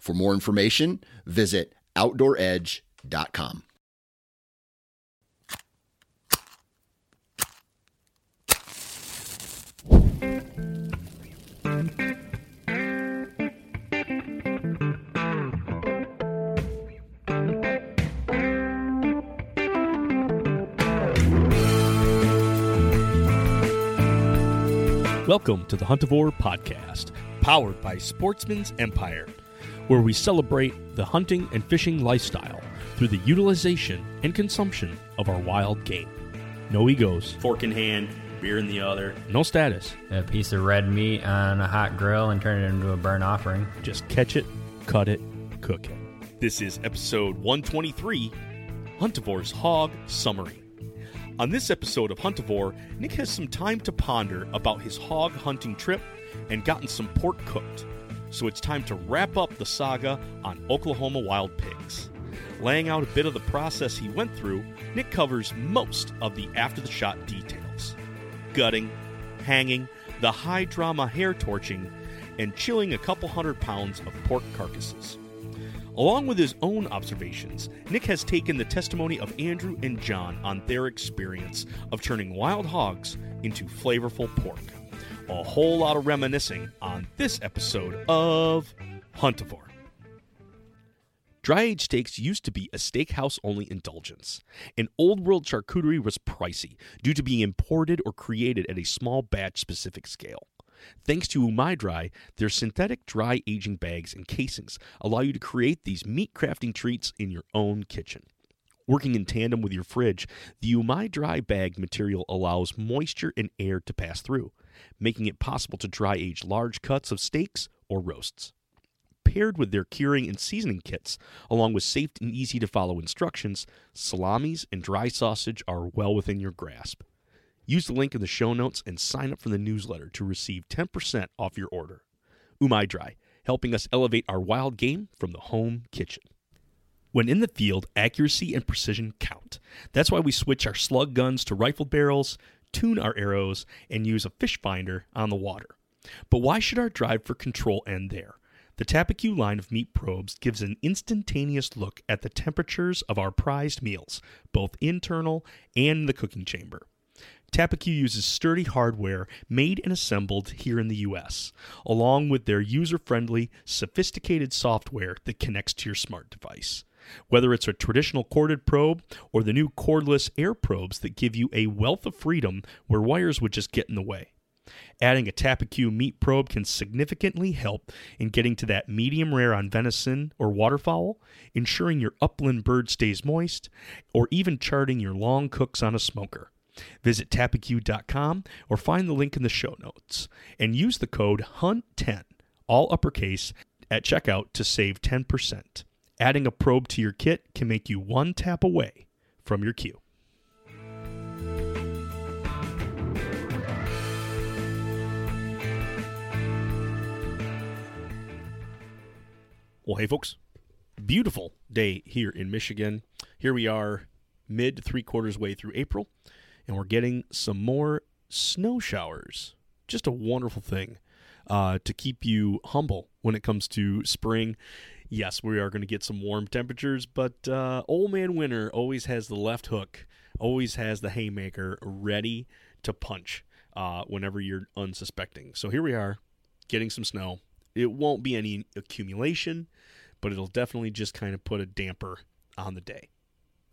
For more information, visit OutdoorEdge.com. Welcome to the Huntavore Podcast, powered by Sportsman's Empire, where we celebrate the hunting and fishing lifestyle through the utilization and consumption of our wild game. No egos, fork in hand, beer in the other. no status. a piece of red meat on a hot grill and turn it into a burnt offering. Just catch it, cut it, cook it. This is episode 123 Huntavore's Hog Summary. On this episode of Huntivore, Nick has some time to ponder about his hog hunting trip and gotten some pork cooked. So it's time to wrap up the saga on Oklahoma wild pigs. Laying out a bit of the process he went through, Nick covers most of the after the shot details gutting, hanging, the high drama hair torching, and chilling a couple hundred pounds of pork carcasses. Along with his own observations, Nick has taken the testimony of Andrew and John on their experience of turning wild hogs into flavorful pork. A whole lot of reminiscing on this episode of Huntavore. Dry aged steaks used to be a steakhouse only indulgence, and old world charcuterie was pricey due to being imported or created at a small batch specific scale. Thanks to Umai Dry, their synthetic dry aging bags and casings allow you to create these meat crafting treats in your own kitchen. Working in tandem with your fridge, the Umai Dry bag material allows moisture and air to pass through, making it possible to dry age large cuts of steaks or roasts. Paired with their curing and seasoning kits, along with safe and easy to follow instructions, salamis and dry sausage are well within your grasp. Use the link in the show notes and sign up for the newsletter to receive 10% off your order. Umai Dry, helping us elevate our wild game from the home kitchen. When in the field, accuracy and precision count. That's why we switch our slug guns to rifled barrels, tune our arrows, and use a fish finder on the water. But why should our drive for control end there? The Tappecue line of meat probes gives an instantaneous look at the temperatures of our prized meals, both internal and the cooking chamber. Tappecue uses sturdy hardware made and assembled here in the US, along with their user friendly, sophisticated software that connects to your smart device. Whether it's a traditional corded probe or the new cordless air probes that give you a wealth of freedom where wires would just get in the way. Adding a Tappecue meat probe can significantly help in getting to that medium rare on venison or waterfowl, ensuring your upland bird stays moist, or even charting your long cooks on a smoker. Visit tappecue.com or find the link in the show notes and use the code HUNT10, all uppercase, at checkout to save 10%. Adding a probe to your kit can make you one tap away from your cue. Well, hey, folks, beautiful day here in Michigan. Here we are, mid three quarters way through April, and we're getting some more snow showers. Just a wonderful thing uh, to keep you humble when it comes to spring. Yes, we are going to get some warm temperatures, but uh, Old Man Winter always has the left hook, always has the haymaker ready to punch uh, whenever you're unsuspecting. So here we are, getting some snow. It won't be any accumulation, but it'll definitely just kind of put a damper on the day.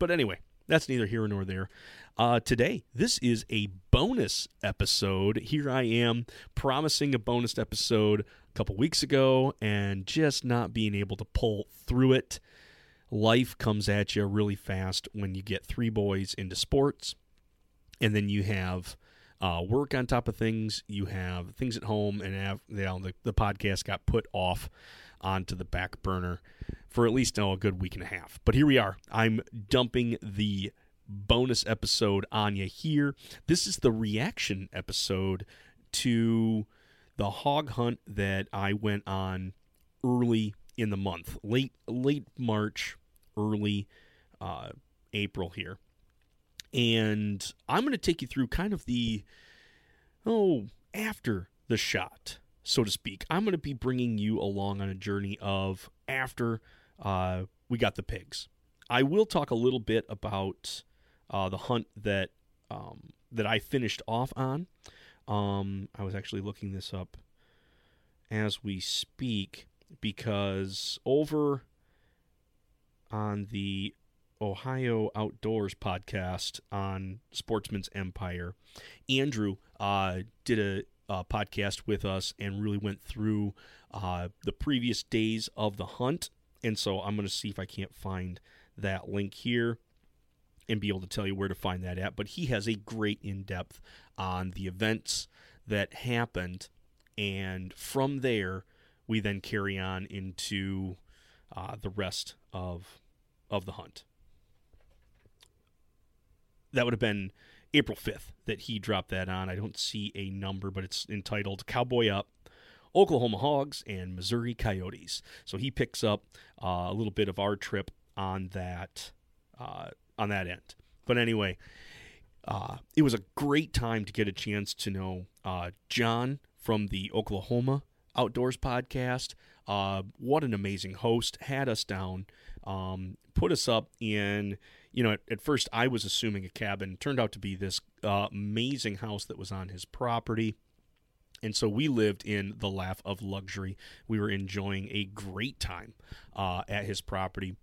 But anyway, that's neither here nor there. Uh, today, this is a bonus episode. Here I am promising a bonus episode a couple weeks ago and just not being able to pull through it. Life comes at you really fast when you get three boys into sports, and then you have uh, work on top of things. You have things at home, and have you know, the, the podcast got put off onto the back burner for at least oh, a good week and a half. But here we are. I'm dumping the bonus episode on you here. This is the reaction episode to the hog hunt that I went on early in the month, late late March, early uh, April here, and I'm going to take you through kind of the oh after the shot, so to speak. I'm going to be bringing you along on a journey of after uh, we got the pigs. I will talk a little bit about uh, the hunt that um, that I finished off on. Um, I was actually looking this up as we speak because over on the Ohio Outdoors podcast on Sportsman's Empire, Andrew uh, did a, a, podcast with us and really went through uh, the previous days of the hunt. And so I'm going to see if I can't find that link here and be able to tell you where to find that at. But he has a great in depth on the events that happened. And from there, we then carry on into uh, the rest of of the hunt. That would have been April 5th that he dropped that on. I don't see a number, but it's entitled Cowboy Up Oklahoma Hogs and Missouri Coyotes. So he picks up uh, a little bit of our trip on that uh, on that end. But anyway, uh, it was a great time to get a chance to know uh, John from the Oklahoma Outdoors podcast. Uh, what an amazing host! Had us down, um, put us up in. You know, at, at, first I was assuming a cabin. Turned out to be this uh, amazing house that was on his property. And so we lived in the laugh of luxury. We were enjoying a great time uh, at his property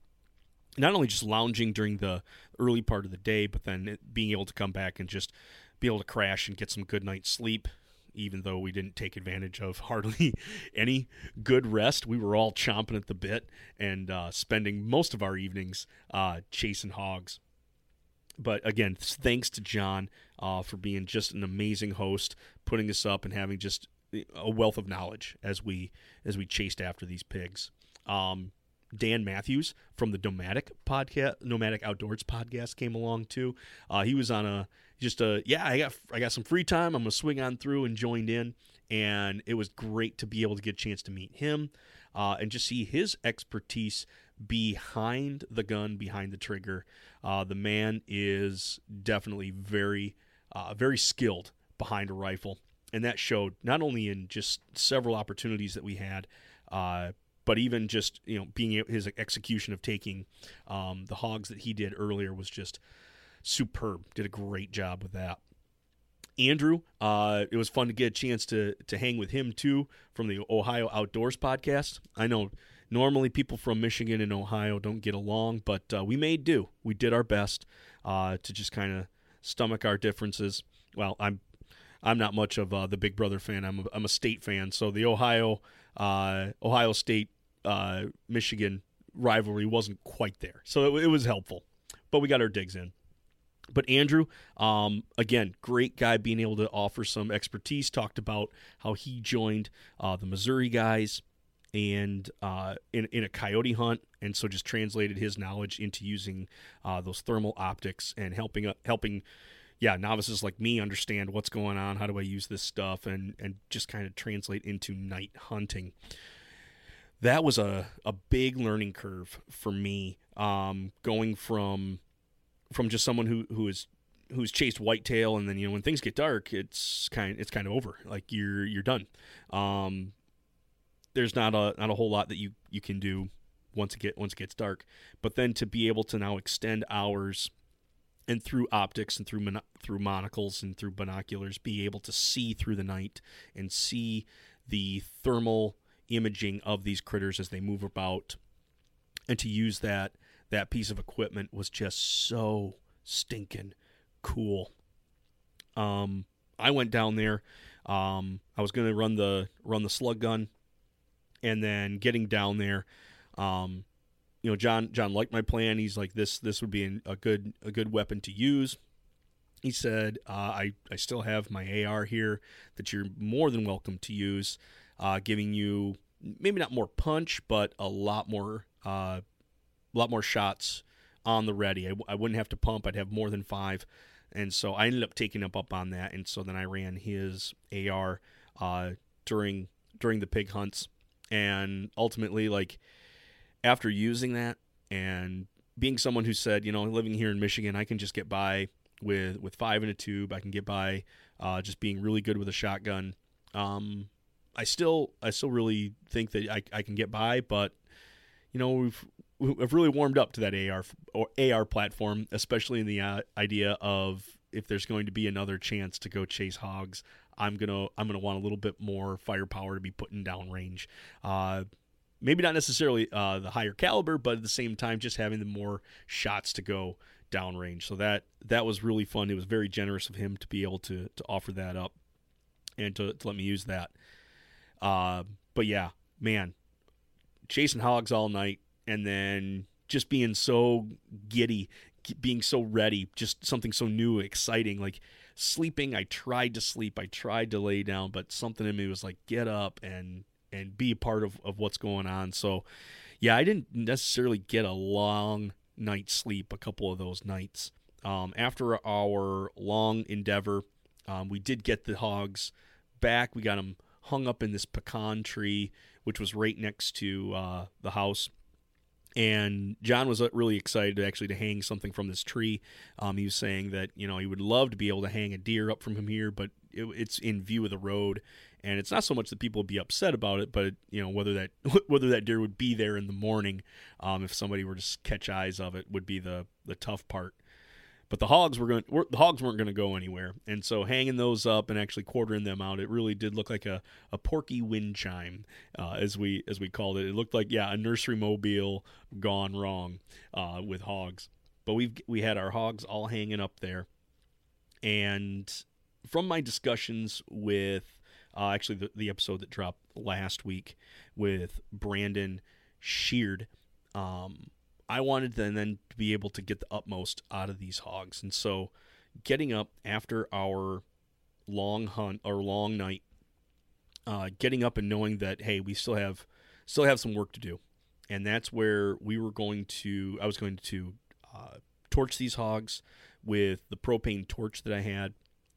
not only just lounging during the early part of the day, but then being able to come back and just be able to crash and get some good night's sleep. Even though we didn't take advantage of hardly any good rest, we were all chomping at the bit and uh, spending most of our evenings uh, chasing hogs. But again, thanks to John uh, for being just an amazing host, putting us up and having just a wealth of knowledge as we as we chased after these pigs. Um, Dan Matthews from the Nomadic podcast, Nomadic Outdoors podcast came along too. Uh, he was on a just a yeah, I got I got some free time. I'm gonna swing on through and joined in, and it was great to be able to get a chance to meet him uh, and just see his expertise behind the gun, behind the trigger. Uh, the man is definitely very uh, very skilled behind a rifle, and that showed not only in just several opportunities that we had. Uh, but even just you know being his execution of taking um, the hogs that he did earlier was just superb. Did a great job with that. Andrew, uh, it was fun to get a chance to to hang with him too from the Ohio Outdoors podcast. I know normally people from Michigan and Ohio don't get along, but uh, we made do. We did our best uh, to just kind of stomach our differences. Well, I'm I'm not much of uh, the Big Brother fan. I'm a, I'm a state fan, so the Ohio uh, Ohio State uh, Michigan rivalry wasn't quite there. So it, it, was helpful, but we got our digs in. But Andrew, um, again, great guy being able to offer some expertise. Talked about how he joined uh, the Missouri guys and uh, in, in a coyote hunt, and so just translated his knowledge into using uh, those thermal optics and helping uh, helping yeah novices like me understand what's going on. How do I use this stuff and and just kind of translate into night hunting that was a, a big learning curve for me um, going from from just someone who who is who's chased whitetail and then you know when things get dark it's kind it's kind of over. Like you're you're done. Um, there's not a not a whole lot that you you can do once it get once it gets dark. But then to be able to now extend hours and through optics and through mon- through monocles and through binoculars be able to see through the night and see the thermal imaging of these critters as they move about and to use that that piece of equipment was just so stinking cool. Um i went down there um i was to run the run the slug gun and then getting down there um you know john john liked my plan. He's like this this would be a good a good weapon to use. He said uh, I, I still have my ar here that you're more than welcome to use uh, giving you maybe not more punch, but a lot more uh, a lot more shots on the ready. I, I wouldn't have to pump. I'd have more than five, and so I ended up taking him up on that. And so then I ran his AR uh, during during the pig hunts, and ultimately, like after using that and being someone who said, you know, living here in Michigan, I can just get by with with five in a tube. I can get by uh, just being really good with a shotgun. Um, I still I still really think that I, I can get by, but you know we've we've really warmed up to that AR or AR platform, especially in the uh, idea of if there's going to be another chance to go chase hogs, I'm gonna I'm gonna want a little bit more firepower to be putting down range. Uh, maybe not necessarily uh, the higher caliber, but at the same time, just having the more shots to go downrange. So that that was really fun. It was very generous of him to be able to to offer that up and to, to let me use that. Uh, but yeah, man, chasing hogs all night and then just being so giddy, being so ready, just something so new, exciting. Like sleeping, I tried to sleep, I tried to lay down, but something in me was like, get up and and be a part of, of what's going on. So yeah, I didn't necessarily get a long night's sleep a couple of those nights. Um, after our long endeavor, um, we did get the hogs back. We got them hung up in this pecan tree, which was right next to uh, the house. And John was uh, really excited actually to hang something from this tree. Um, he was saying that you know he would love to be able to hang a deer up from him here, but it, it's in view of the road, and it's not so much that people would be upset about it, but you know whether that whether that deer would be there in the morning, um, if somebody were to catch eyes of it, would be the the tough part. But the hogs were going. The hogs weren't going to go anywhere, and so hanging those up and actually quartering them out, it really did look like a, a porky wind chime, uh, as we as we called it. It looked like yeah, a nursery mobile gone wrong uh, with hogs. But we we had our hogs all hanging up there, and from my discussions with uh, actually the, the episode that dropped last week with Brandon Sheard. Um, I wanted to then to be able to get the utmost out of these hogs. And so getting up after our long hunt or long night, uh, getting up and knowing that, hey, we still have still have some work to do. And that's where we were going to I was going to uh, torch these hogs with the propane torch that I had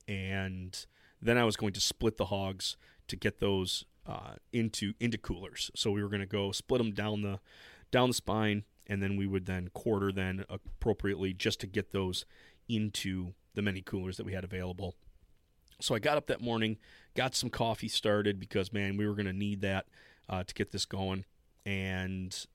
and then I was going to split the hogs to get those uh, into into coolers. So we were going to go split them down the down the spine and then we would then quarter then appropriately just to get those into the many coolers that we had available. So I got up that morning, got some coffee started because man, we were going to need that uh, to get this going, and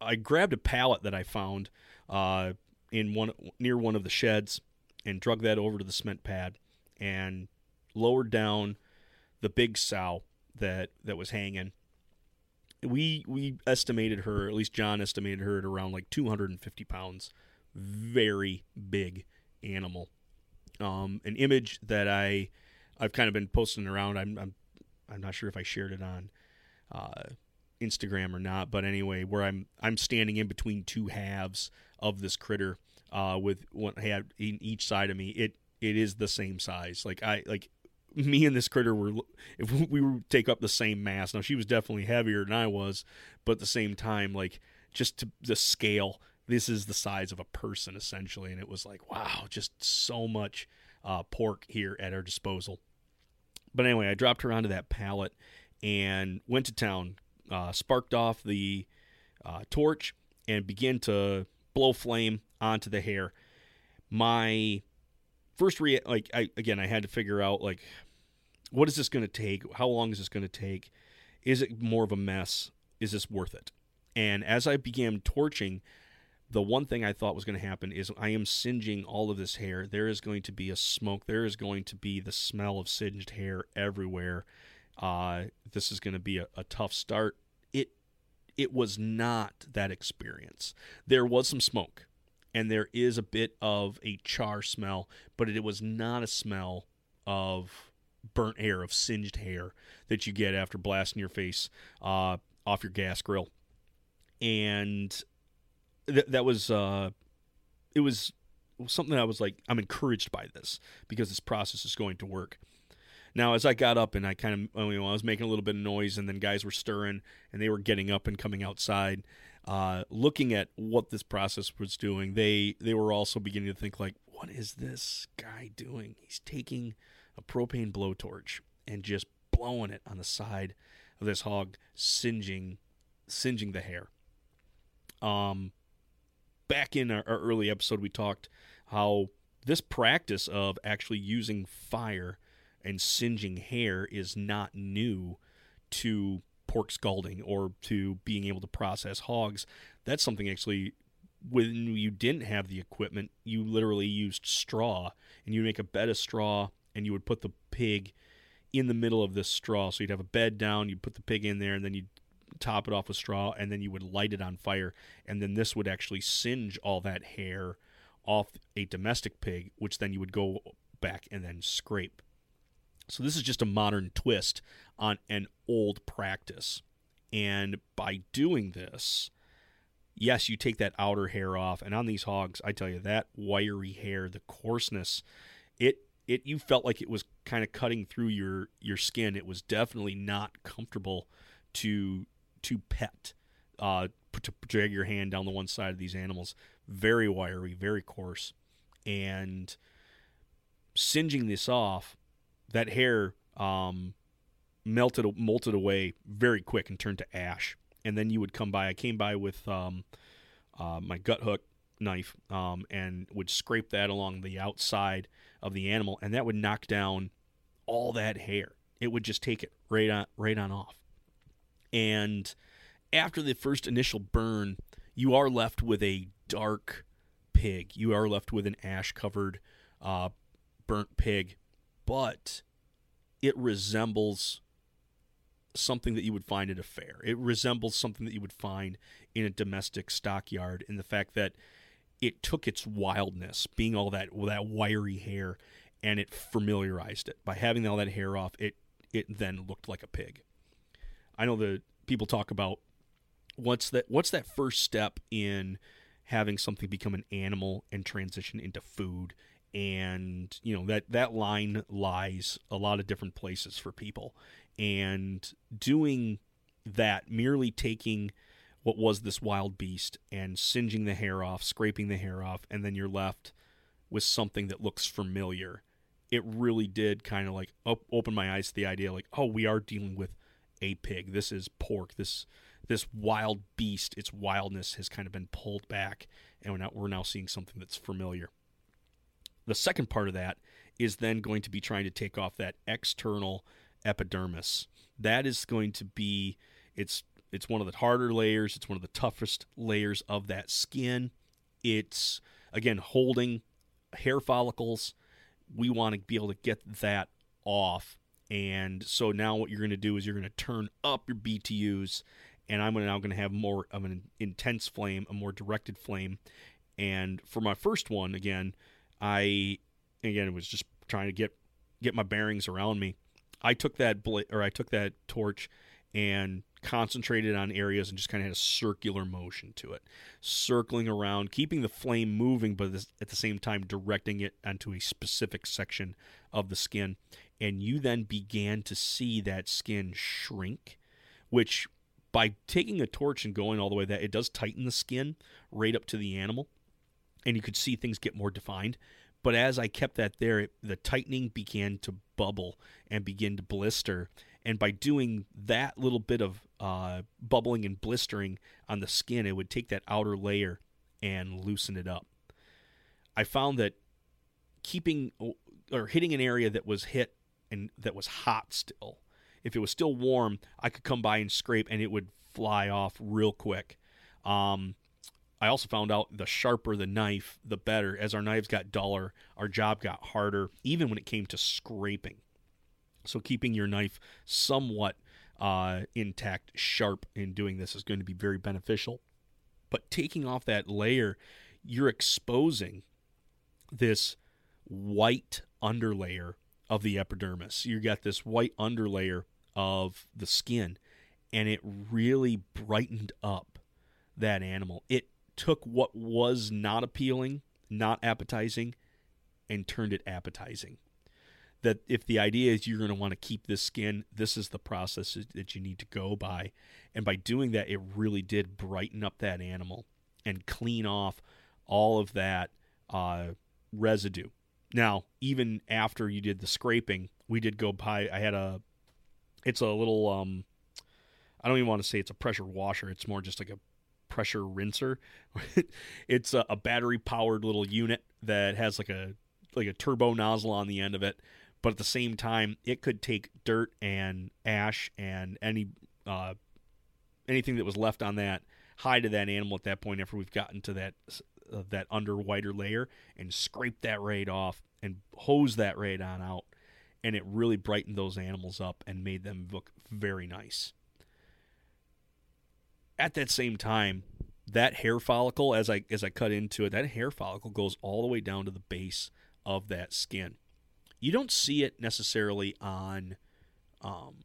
I grabbed a pallet that I found uh, in one near one of the sheds and drug that over to the cement pad and lowered down the big sow that that was hanging we we estimated her, at least John estimated her at around like 250 pounds. Very big animal. Um, an image that I I've kind of been posting around. I'm I'm, I'm not sure if I shared it on uh, Instagram or not, but anyway, where I'm I'm standing in between two halves of this critter uh, with one had in each side of me. It it is the same size. Like I like me and this critter were if we were take up the same mass. Now she was definitely heavier than I was, but at the same time, like just to the scale, this is the size of a person essentially, and it was like wow, just so much uh, pork here at our disposal. But anyway, I dropped her onto that pallet and went to town. Uh, sparked off the uh, torch and began to blow flame onto the hair. My first re like I again I had to figure out like what is this going to take? How long is this going to take? Is it more of a mess? Is this worth it? And as I began torching, the one thing I thought was going to happen is I am singeing all of this hair. There is going to be a smoke. There is going to be the smell of singed hair everywhere. Uh, this is going to be a, a tough start. It it was not that experience. There was some smoke, and there is a bit of a char smell, but it was not a smell of burnt hair, of singed hair that you get after blasting your face uh, off your gas grill. And th- that was, uh, it was something I was like, I'm encouraged by this because this process is going to work. Now, as I got up and I kind of, you know, I was making a little bit of noise, and then guys were stirring and they were getting up and coming outside, uh, looking at what this process was doing. They they were also beginning to think like, what is this guy doing? He's taking a propane blowtorch and just blowing it on the side of this hog, singeing singeing the hair. Um, back in our, our early episode, we talked how this practice of actually using fire and singeing hair is not new to pork scalding or to being able to process hogs. That's something actually when you didn't have the equipment, you literally used straw and you make a bed of straw and you would put the pig in the middle of this straw. So you'd have a bed down, you'd put the pig in there, and then you'd top it off with straw, and then you would light it on fire. And then this would actually singe all that hair off a domestic pig, which then you would go back and then scrape. So this is just a modern twist on an old practice. And by doing this, yes, you take that outer hair off, and on these hogs, I tell you that wiry hair, the coarseness, it it you felt like it was kind of cutting through your your skin. It was definitely not comfortable to to pet, uh, to drag your hand down the one side of these animals. Very wiry, very coarse, and singeing this off, that hair um, melted molted away very quick and turned to ash. And then you would come by. I came by with um, uh, my gut hook knife um, and would scrape that along the outside of the animal, and that would knock down all that hair. It would just take it right on right on off. And after the first initial burn, you are left with a dark pig. You are left with an ash covered, uh, burnt pig, but it resembles something that you would find at a fair. It resembles something that you would find in a domestic stockyard in the fact that it took its wildness, being all that that wiry hair, and it familiarized it. By having all that hair off, it it then looked like a pig. I know that people talk about what's that what's that first step in having something become an animal and transition into food and you know that that line lies a lot of different places for people and doing that merely taking what was this wild beast and singeing the hair off scraping the hair off and then you're left with something that looks familiar it really did kind of like op- open my eyes to the idea like oh we are dealing with a pig this is pork this this wild beast, its wildness has kind of been pulled back, and we're now, we're now seeing something that's familiar. The second part of that is then going to be trying to take off that external epidermis. That is going to be it's it's one of the harder layers, it's one of the toughest layers of that skin. It's again holding hair follicles. We want to be able to get that off. And so now what you're going to do is you're going to turn up your BTUs and I'm now going to have more of an intense flame, a more directed flame. And for my first one, again, I again it was just trying to get get my bearings around me. I took that bl- or I took that torch and concentrated on areas and just kind of had a circular motion to it, circling around, keeping the flame moving, but at the same time directing it onto a specific section of the skin. And you then began to see that skin shrink, which by taking a torch and going all the way that it does tighten the skin right up to the animal and you could see things get more defined but as i kept that there it, the tightening began to bubble and begin to blister and by doing that little bit of uh, bubbling and blistering on the skin it would take that outer layer and loosen it up i found that keeping or hitting an area that was hit and that was hot still if it was still warm, I could come by and scrape and it would fly off real quick. Um, I also found out the sharper the knife, the better. As our knives got duller, our job got harder, even when it came to scraping. So keeping your knife somewhat uh, intact, sharp in doing this is going to be very beneficial. But taking off that layer, you're exposing this white underlayer of the epidermis. You got this white underlayer of the skin and it really brightened up that animal. It took what was not appealing, not appetizing, and turned it appetizing. That if the idea is you're going to want to keep this skin, this is the process that you need to go by. And by doing that, it really did brighten up that animal and clean off all of that uh, residue. Now, even after you did the scraping, we did go by. I had a, it's a little, um, I don't even want to say it's a pressure washer. It's more just like a pressure rinser. it's a, a battery powered little unit that has like a like a turbo nozzle on the end of it, but at the same time, it could take dirt and ash and any uh, anything that was left on that hide of that animal at that point after we've gotten to that uh, that under whiter layer and scrape that right off and hose that right on out. And it really brightened those animals up and made them look very nice. At that same time that hair follicle as i as i cut into it that hair follicle goes all the way down to the base of that skin you don't see it necessarily on um,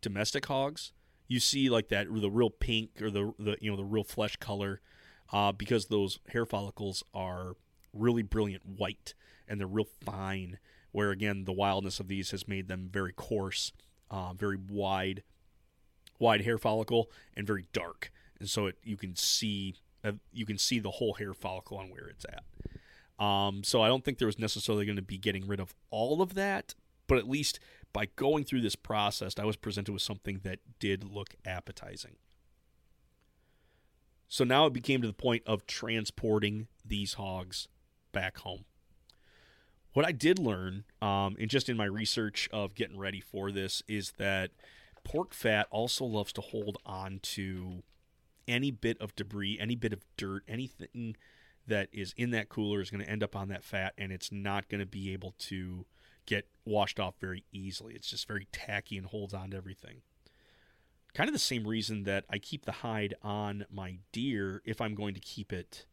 domestic hogs. You see like that the real pink or the, the you know the real flesh color uh, because those hair follicles are really brilliant white and they're real fine where again the wildness of these has made them very coarse uh, very wide wide hair follicle and very dark. And so it, you can see uh, you can see the whole hair follicle on where it's at um, so i don't think there was necessarily going to be getting rid of all of that but at least by going through this process, I was presented with something that did look appetizing. So now it became to the point of transporting these hogs back home. What I did learn, um, and just in my research of getting ready for this, is that pork fat also loves to hold on to any bit of debris, any bit of dirt, anything that is in that cooler is going to end up on that fat, and it's not going to be able to get washed off very easily. It's just very tacky and holds on to everything. Kind of the same reason that I keep the hide on my deer if I'm going to keep it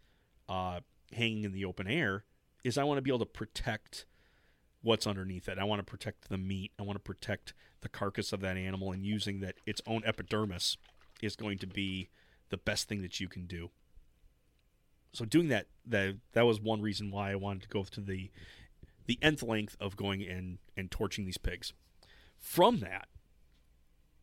uh, hanging in the open air is I want to be able to protect what's underneath it. I want to protect the meat. I want to protect the carcass of that animal, and using that its own epidermis is going to be the best thing that you can do. So doing that that that was one reason why I wanted to go to the the nth length of going in and torching these pigs. From that,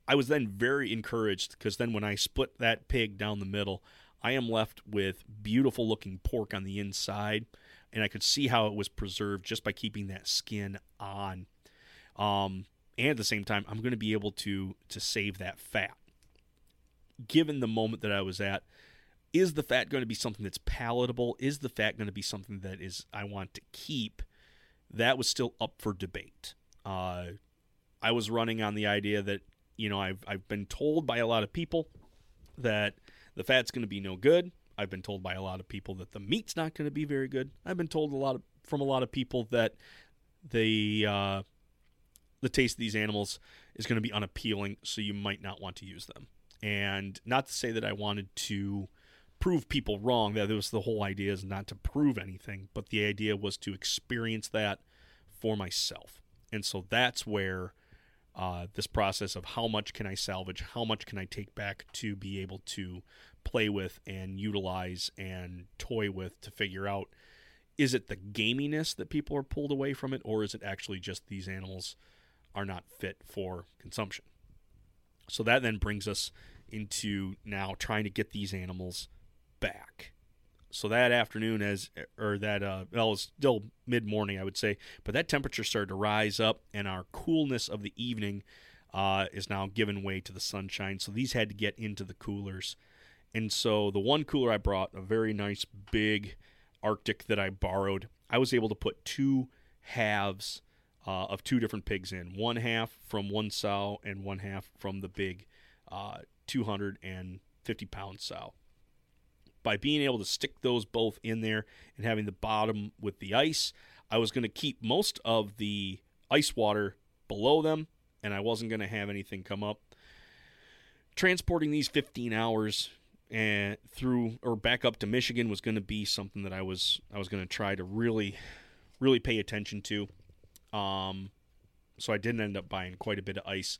I was then very encouraged because then when I split that pig down the middle, I am left with beautiful looking pork on the inside, and I could see how it was preserved just by keeping that skin on. Um, and at the same time, I'm going to be able to to save that fat. Given the moment that I was at, is the fat going to be something that's palatable? Is the fat going to be something that is I want to keep? that was still up for debate. Uh, I was running on the idea that you know I've I've been told by a lot of people that the fat's going to be no good. I've been told by a lot of people that the meat's not going to be very good. I've been told a lot of, from a lot of people that the uh, the taste of these animals is going to be unappealing, so you might not want to use them. And not to say that I wanted to prove people wrong. That was the whole idea is not to prove anything, but the idea was to experience that for myself. And so that's where uh, this process of how much can I salvage, how much can I take back to be able to play with and utilize and toy with to figure out is it the gaminess that people are pulled away from it, or is it actually just these animals are not fit for consumption? So that then brings us into now trying to get these animals back. So that afternoon, as or that uh, well, it's still mid morning, I would say, but that temperature started to rise up, and our coolness of the evening uh, is now giving way to the sunshine. So these had to get into the coolers, and so the one cooler I brought, a very nice big Arctic that I borrowed, I was able to put two halves uh, of two different pigs in, one half from one sow and one half from the big uh, 250 pound sow by being able to stick those both in there and having the bottom with the ice, I was going to keep most of the ice water below them and I wasn't going to have anything come up. Transporting these 15 hours and through or back up to Michigan was going to be something that I was I was going to try to really really pay attention to. Um, so I didn't end up buying quite a bit of ice.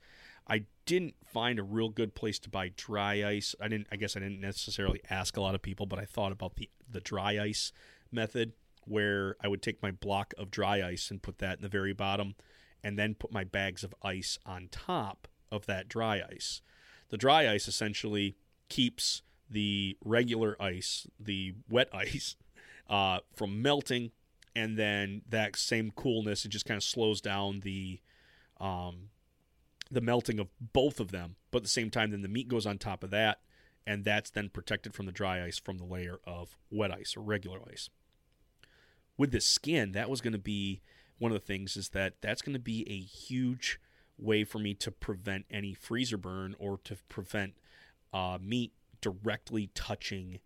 I didn't find a real good place to buy dry ice. I didn't. I guess I didn't necessarily ask a lot of people, but I thought about the the dry ice method, where I would take my block of dry ice and put that in the very bottom, and then put my bags of ice on top of that dry ice. The dry ice essentially keeps the regular ice, the wet ice, uh, from melting, and then that same coolness it just kind of slows down the um, the melting of both of them. But at the same time, then the meat goes on top of that, and that's then protected from the dry ice from the layer of wet ice or regular ice. With the skin, that was going to be one of the things is that that's going to be a huge way for me to prevent any freezer burn or to prevent uh, meat directly touching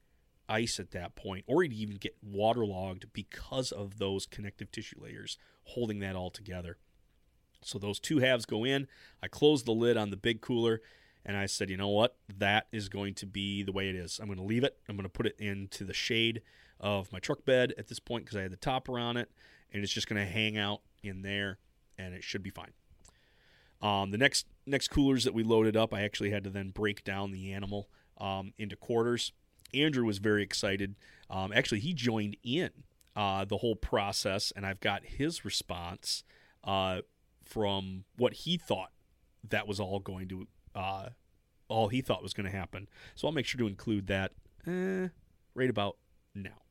ice at that point, or even get waterlogged because of those connective tissue layers holding that all together. So those two halves go in. I close the lid on the big cooler and I said, you know what? That is going to be the way it is. I'm going to leave it. I'm going to put it into the shade of my truck bed at this point because I had the topper on it and it's just going to hang out in there and it should be fine. Um, the next next coolers that we loaded up, I actually had to then break down the animal um, into quarters. Andrew was very excited. Um, actually, he joined in uh, the whole process, and I've got his response uh, from what he thought that was all going to, uh, all he thought was going to happen. So I'll make sure to include that eh, right about now.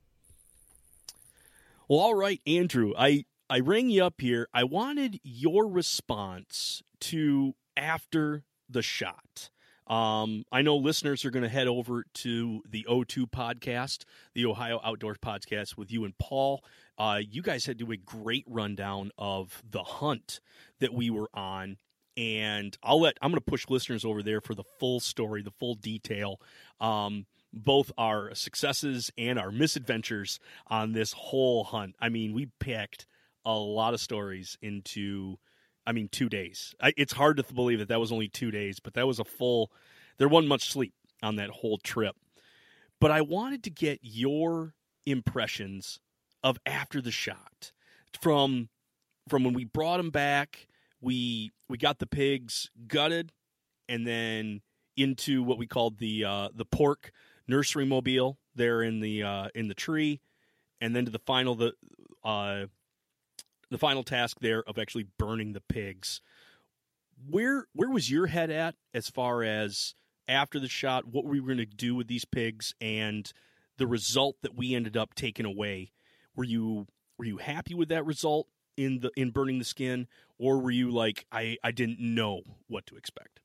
Well, all right, Andrew, I I rang you up here. I wanted your response to after the shot. Um, I know listeners are going to head over to the O2 podcast, the Ohio Outdoors podcast with you and Paul. Uh, you guys had to do a great rundown of the hunt that we were on. And I'll let, I'm going to push listeners over there for the full story, the full detail. Um, both our successes and our misadventures on this whole hunt. I mean, we packed a lot of stories into I mean, two days. I, it's hard to believe that that was only two days, but that was a full. There wasn't much sleep on that whole trip. But I wanted to get your impressions of after the shot from from when we brought them back. We we got the pigs gutted, and then into what we called the uh, the pork nursery mobile there in the uh, in the tree, and then to the final the uh, the final task there of actually burning the pigs. Where where was your head at as far as after the shot, what were we going to do with these pigs, and the result that we ended up taking away? Were you were you happy with that result in the in burning the skin, or were you like I I didn't know what to expect?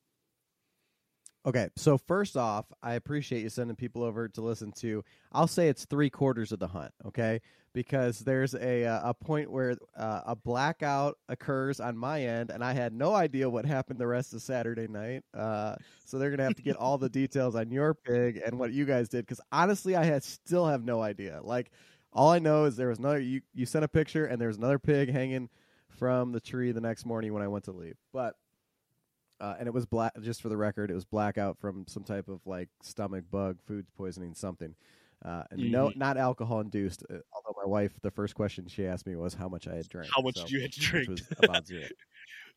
Okay, so first off, I appreciate you sending people over to listen to. I'll say it's three quarters of the hunt, okay? Because there's a uh, a point where uh, a blackout occurs on my end, and I had no idea what happened the rest of Saturday night. Uh, so they're gonna have to get all the details on your pig and what you guys did. Because honestly, I had still have no idea. Like, all I know is there was another. You you sent a picture, and there was another pig hanging from the tree the next morning when I went to leave, but uh, and it was black. Just for the record, it was blackout from some type of like stomach bug, food poisoning, something. Uh, and mm-hmm. no, not alcohol induced. Uh, although my wife, the first question she asked me was how much I had drank. How much so, you had drank? about zero.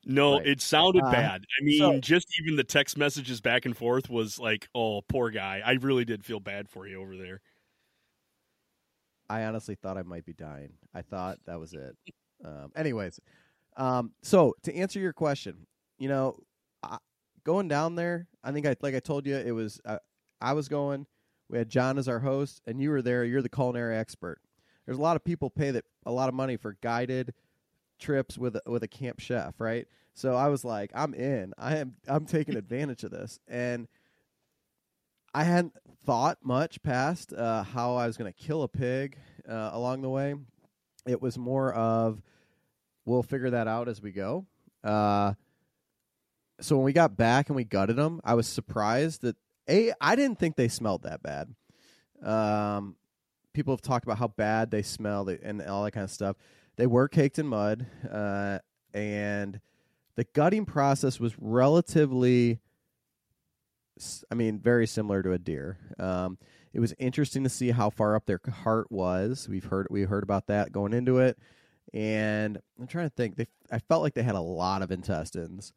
no, right. it sounded uh, bad. I mean, so, just even the text messages back and forth was like, "Oh, poor guy." I really did feel bad for you over there. I honestly thought I might be dying. I thought that was it. Um, anyways, um, so to answer your question, you know, going down there, I think I like I told you it was uh, I was going. We had John as our host, and you were there. You're the culinary expert. There's a lot of people pay that a lot of money for guided trips with a, with a camp chef, right? So I was like, I'm in. I am. I'm taking advantage of this, and I hadn't thought much past uh, how I was going to kill a pig uh, along the way. It was more of we'll figure that out as we go. Uh, so when we got back and we gutted them, I was surprised that a I didn't think they smelled that bad. Um, people have talked about how bad they smell and all that kind of stuff. They were caked in mud, uh, and the gutting process was relatively, I mean, very similar to a deer. Um, it was interesting to see how far up their heart was. We've heard we heard about that going into it, and I'm trying to think. They I felt like they had a lot of intestines.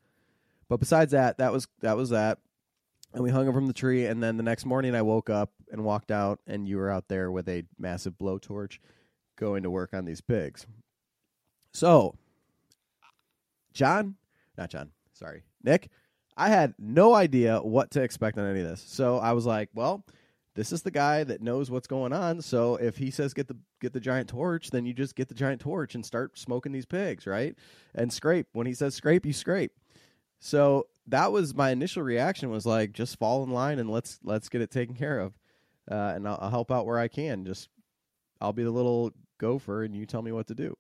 But besides that, that was that was that. And we hung them from the tree. And then the next morning, I woke up and walked out, and you were out there with a massive blowtorch, going to work on these pigs. So, John, not John, sorry, Nick. I had no idea what to expect on any of this. So I was like, well, this is the guy that knows what's going on. So if he says get the get the giant torch, then you just get the giant torch and start smoking these pigs, right? And scrape. When he says scrape, you scrape. So that was my initial reaction was like just fall in line and let's let's get it taken care of. Uh, and I'll, I'll help out where I can. Just I'll be the little gopher and you tell me what to do.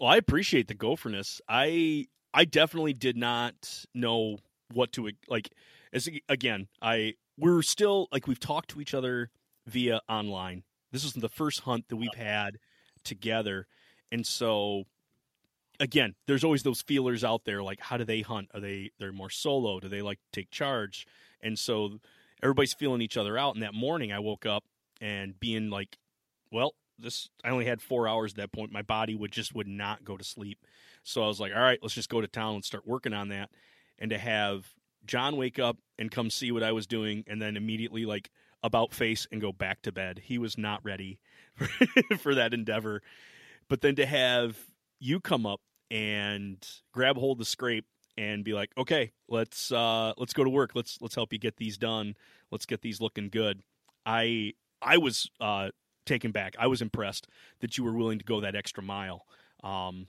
Well, I appreciate the gopherness. I I definitely did not know what to like. As again, I we're still like we've talked to each other via online. This is the first hunt that we've had together, and so again, there's always those feelers out there. Like, how do they hunt? Are they they're more solo? Do they like take charge? And so everybody's feeling each other out. And that morning, I woke up and being like, well, this I only had four hours at that point. My body would just would not go to sleep. So I was like, all right, let's just go to town and start working on that. And to have John wake up and come see what I was doing, and then immediately like about face and go back to bed. He was not ready for, that endeavor. But then to have you come up and grab hold the scrape and be like, okay, let's uh, let's go to work. Let's let's help you get these done. Let's get these looking good. I I was uh, taken back. I was impressed that you were willing to go that extra mile. Um,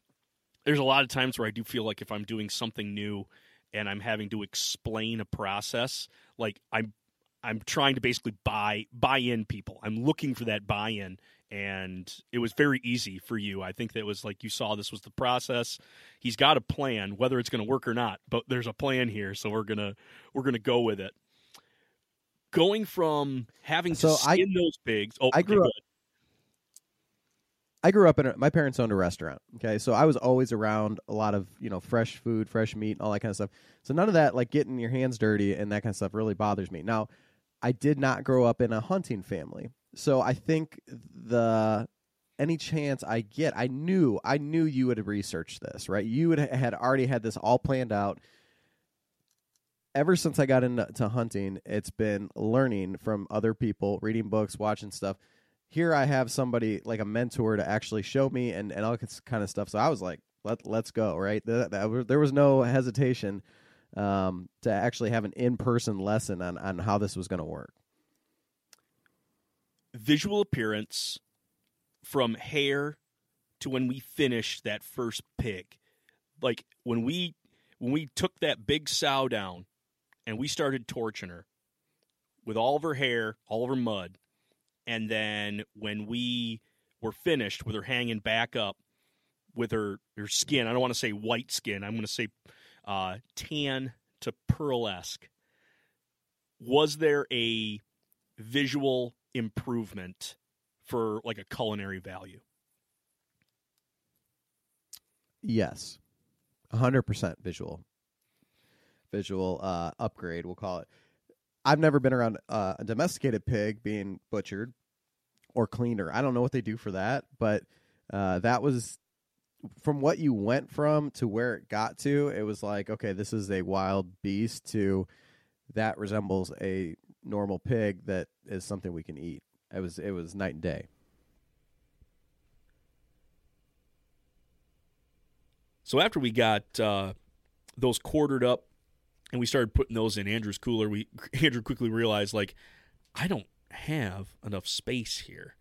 there's a lot of times where I do feel like if I'm doing something new and I'm having to explain a process, like I'm I'm trying to basically buy buy in people. I'm looking for that buy in and it was very easy for you. I think that was like you saw this was the process. He's got a plan, whether it's going to work or not, but there's a plan here, so we're gonna we're gonna go with it. Going from having to so skin I, those pigs. Oh, I grew okay, up. I grew up in a, my parents owned a restaurant. Okay, so I was always around a lot of you know fresh food, fresh meat, all that kind of stuff. So none of that like getting your hands dirty and that kind of stuff really bothers me. Now, I did not grow up in a hunting family, so I think the any chance I get, I knew I knew you would have researched this, right? You would had already had this all planned out. Ever since I got into hunting, it's been learning from other people, reading books, watching stuff here I have somebody like a mentor to actually show me and, and all this kind of stuff. So I was like, let let's go, right? That, that, there was no hesitation um, to actually have an in person lesson on on how this was going to work. Visual appearance from hair to when we finished that first pig, like when we when we took that big sow down and we started torching her with all of her hair, all of her mud and then when we were finished with her hanging back up with her her skin, I don't want to say white skin. I'm going to say uh, tan to pearlesque. Was there a visual improvement for like a culinary value? Yes, hundred percent visual. Visual uh, upgrade, we'll call it. I've never been around uh, a domesticated pig being butchered or cleaner. I don't know what they do for that, but uh, that was from what you went from to where it got to. It was like, okay, this is a wild beast. To that resembles a normal pig that is something we can eat. It was it was night and day. So after we got uh, those quartered up and we started putting those in Andrew's cooler, we Andrew quickly realized like I don't have enough space here.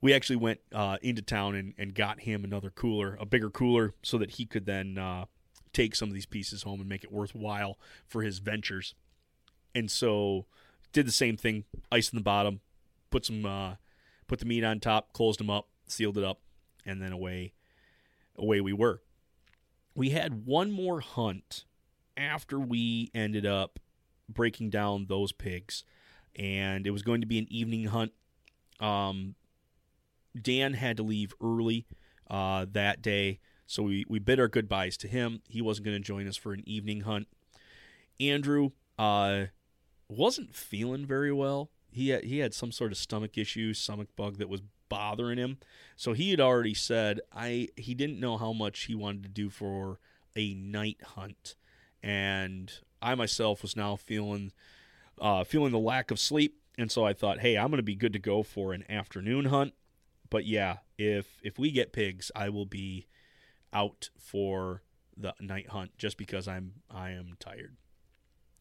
We actually went uh, into town and, and got him another cooler, a bigger cooler, so that he could then uh, take some of these pieces home and make it worthwhile for his ventures. And so did the same thing, ice in the bottom, put some uh, put the meat on top, closed them up, sealed it up, and then away away we were. We had one more hunt after we ended up breaking down those pigs, and it was going to be an evening hunt. Um, Dan had to leave early uh, that day, so we, we bid our goodbyes to him. He wasn't going to join us for an evening hunt. Andrew uh, wasn't feeling very well. He had, he had some sort of stomach issue, stomach bug that was bothering him. So he had already said I he didn't know how much he wanted to do for a night hunt and I myself was now feeling uh, feeling the lack of sleep, and so I thought, hey, I'm going to be good to go for an afternoon hunt. But yeah, if if we get pigs, I will be out for the night hunt just because I'm I am tired.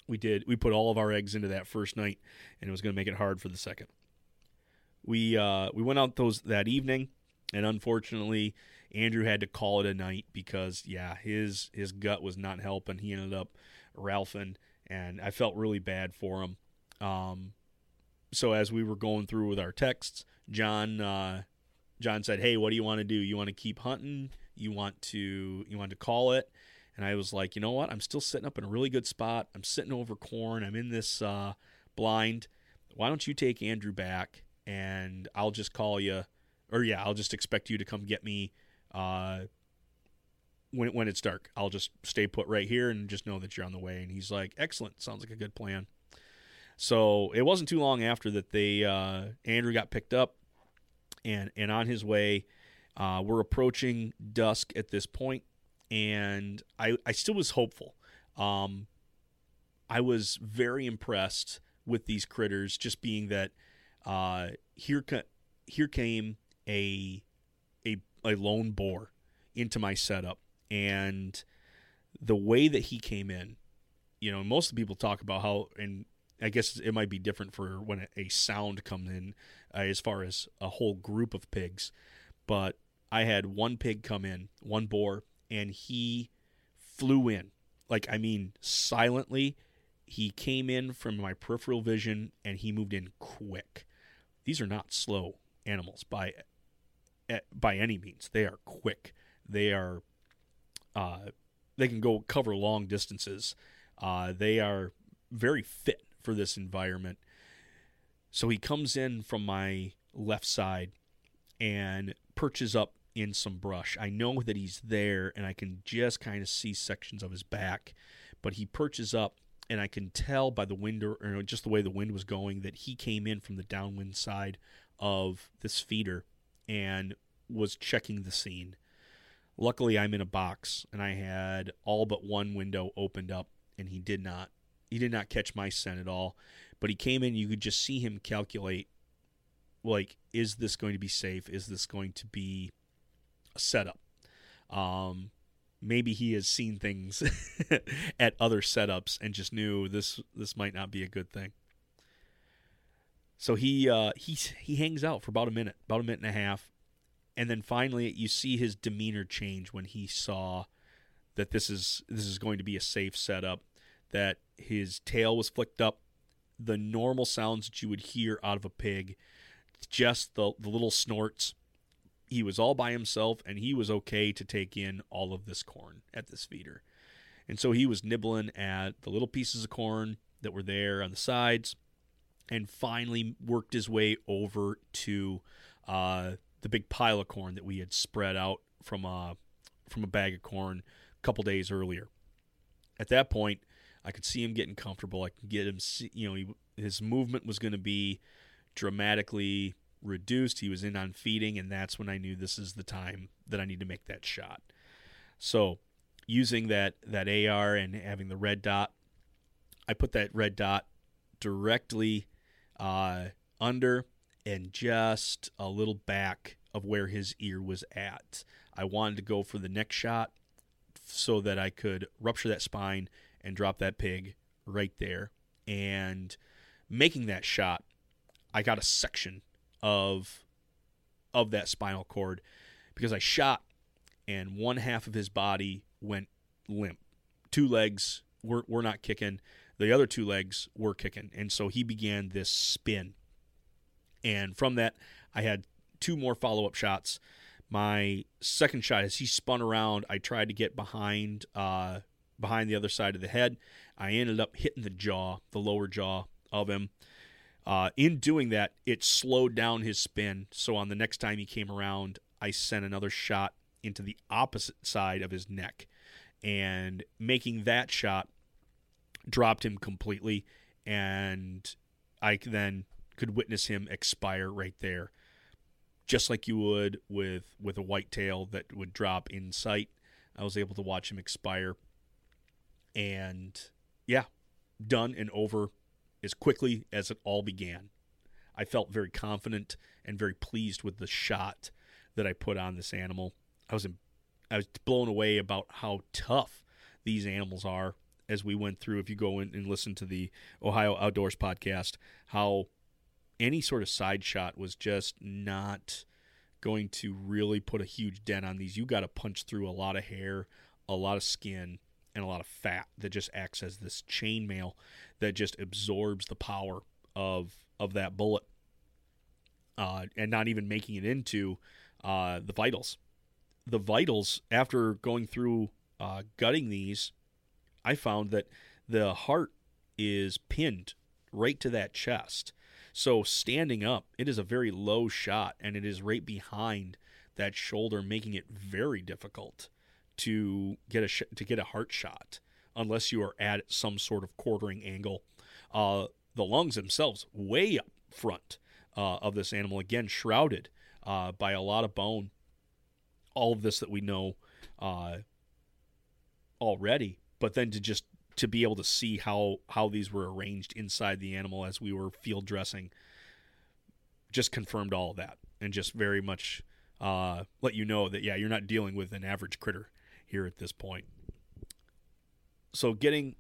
We did we put all of our eggs into that first night, and it was going to make it hard for the second. We uh, we went out those that evening, and unfortunately, Andrew had to call it a night because yeah, his his gut was not helping. He ended up ralphing, and I felt really bad for him. Um, so as we were going through with our texts, John uh, John said, "Hey, what do you want to do? You want to keep hunting? You want to you want to call it?" And I was like, "You know what? I'm still sitting up in a really good spot. I'm sitting over corn. I'm in this uh, blind. Why don't you take Andrew back and I'll just call you, or yeah, I'll just expect you to come get me." Uh, when when it's dark, I'll just stay put right here and just know that you're on the way. And he's like, "Excellent, sounds like a good plan." So it wasn't too long after that they uh, Andrew got picked up and and on his way. Uh, we're approaching dusk at this point, and I I still was hopeful. Um, I was very impressed with these critters, just being that uh, here ca- here came a a lone boar into my setup, and the way that he came in, you know, most of the people talk about how and I guess it might be different for when a sound comes in uh, as far as a whole group of pigs. But I had one pig come in, one boar, and he flew in. Like, I mean, silently. He came in from my peripheral vision and he moved in quick. These are not slow animals by by any means. They are quick. They are uh, they can go cover long distances. Uh, they are very fit for this environment. So he comes in from my left side and perches up in some brush. I know that he's there and I can just kind of see sections of his back, but he perches up and I can tell by the wind or, or just the way the wind was going that he came in from the downwind side of this feeder and was checking the scene. Luckily, I'm in a box and I had all but one window opened up and he did not he did not catch my scent at all. But he came in, you could just see him calculate like, is this going to be safe? Is this going to be a setup? Um, maybe he has seen things at other setups and just knew this this might not be a good thing. So he uh, he he hangs out for about a minute, about a minute and a half, and then finally you see his demeanor change when he saw that this is this is going to be a safe setup that his tail was flicked up, the normal sounds that you would hear out of a pig, just the, the little snorts. He was all by himself and he was okay to take in all of this corn at this feeder. And so he was nibbling at the little pieces of corn that were there on the sides and finally worked his way over to uh, the big pile of corn that we had spread out from a, from a bag of corn a couple days earlier. At that point, I could see him getting comfortable. I could get him, see, you know, he, his movement was going to be dramatically reduced. He was in on feeding, and that's when I knew this is the time that I need to make that shot. So, using that that AR and having the red dot, I put that red dot directly uh, under and just a little back of where his ear was at. I wanted to go for the neck shot so that I could rupture that spine and drop that pig right there. And making that shot, I got a section of of that spinal cord because I shot and one half of his body went limp. Two legs were, were not kicking. The other two legs were kicking. And so he began this spin. And from that, I had two more follow up shots. My second shot, as he spun around, I tried to get behind uh, behind the other side of the head. I ended up hitting the jaw, the lower jaw of him. Uh, in doing that, it slowed down his spin. So on the next time he came around, I sent another shot into the opposite side of his neck. And making that shot dropped him completely. And I then could witness him expire right there. Just like you would with, with a whitetail that would drop in sight. I was able to watch him expire and yeah, done and over as quickly as it all began. I felt very confident and very pleased with the shot that I put on this animal. I was I was blown away about how tough these animals are as we went through. If you go in and listen to the Ohio Outdoors podcast, how any sort of side shot was just not going to really put a huge dent on these. You got to punch through a lot of hair, a lot of skin, and a lot of fat that just acts as this chainmail that just absorbs the power of of that bullet, uh, and not even making it into uh, the vitals. The vitals, after going through uh, gutting these, I found that the heart is pinned right to that chest. So standing up, it is a very low shot, and it is right behind that shoulder, making it very difficult to get a sh- to get a heart shot unless you are at some sort of quartering angle. Uh, the lungs themselves way up front uh, of this animal, again shrouded uh, by a lot of bone. All of this that we know uh, already, but then to just to be able to see how how these were arranged inside the animal as we were field dressing just confirmed all of that and just very much uh, let you know that yeah you're not dealing with an average critter here at this point. So getting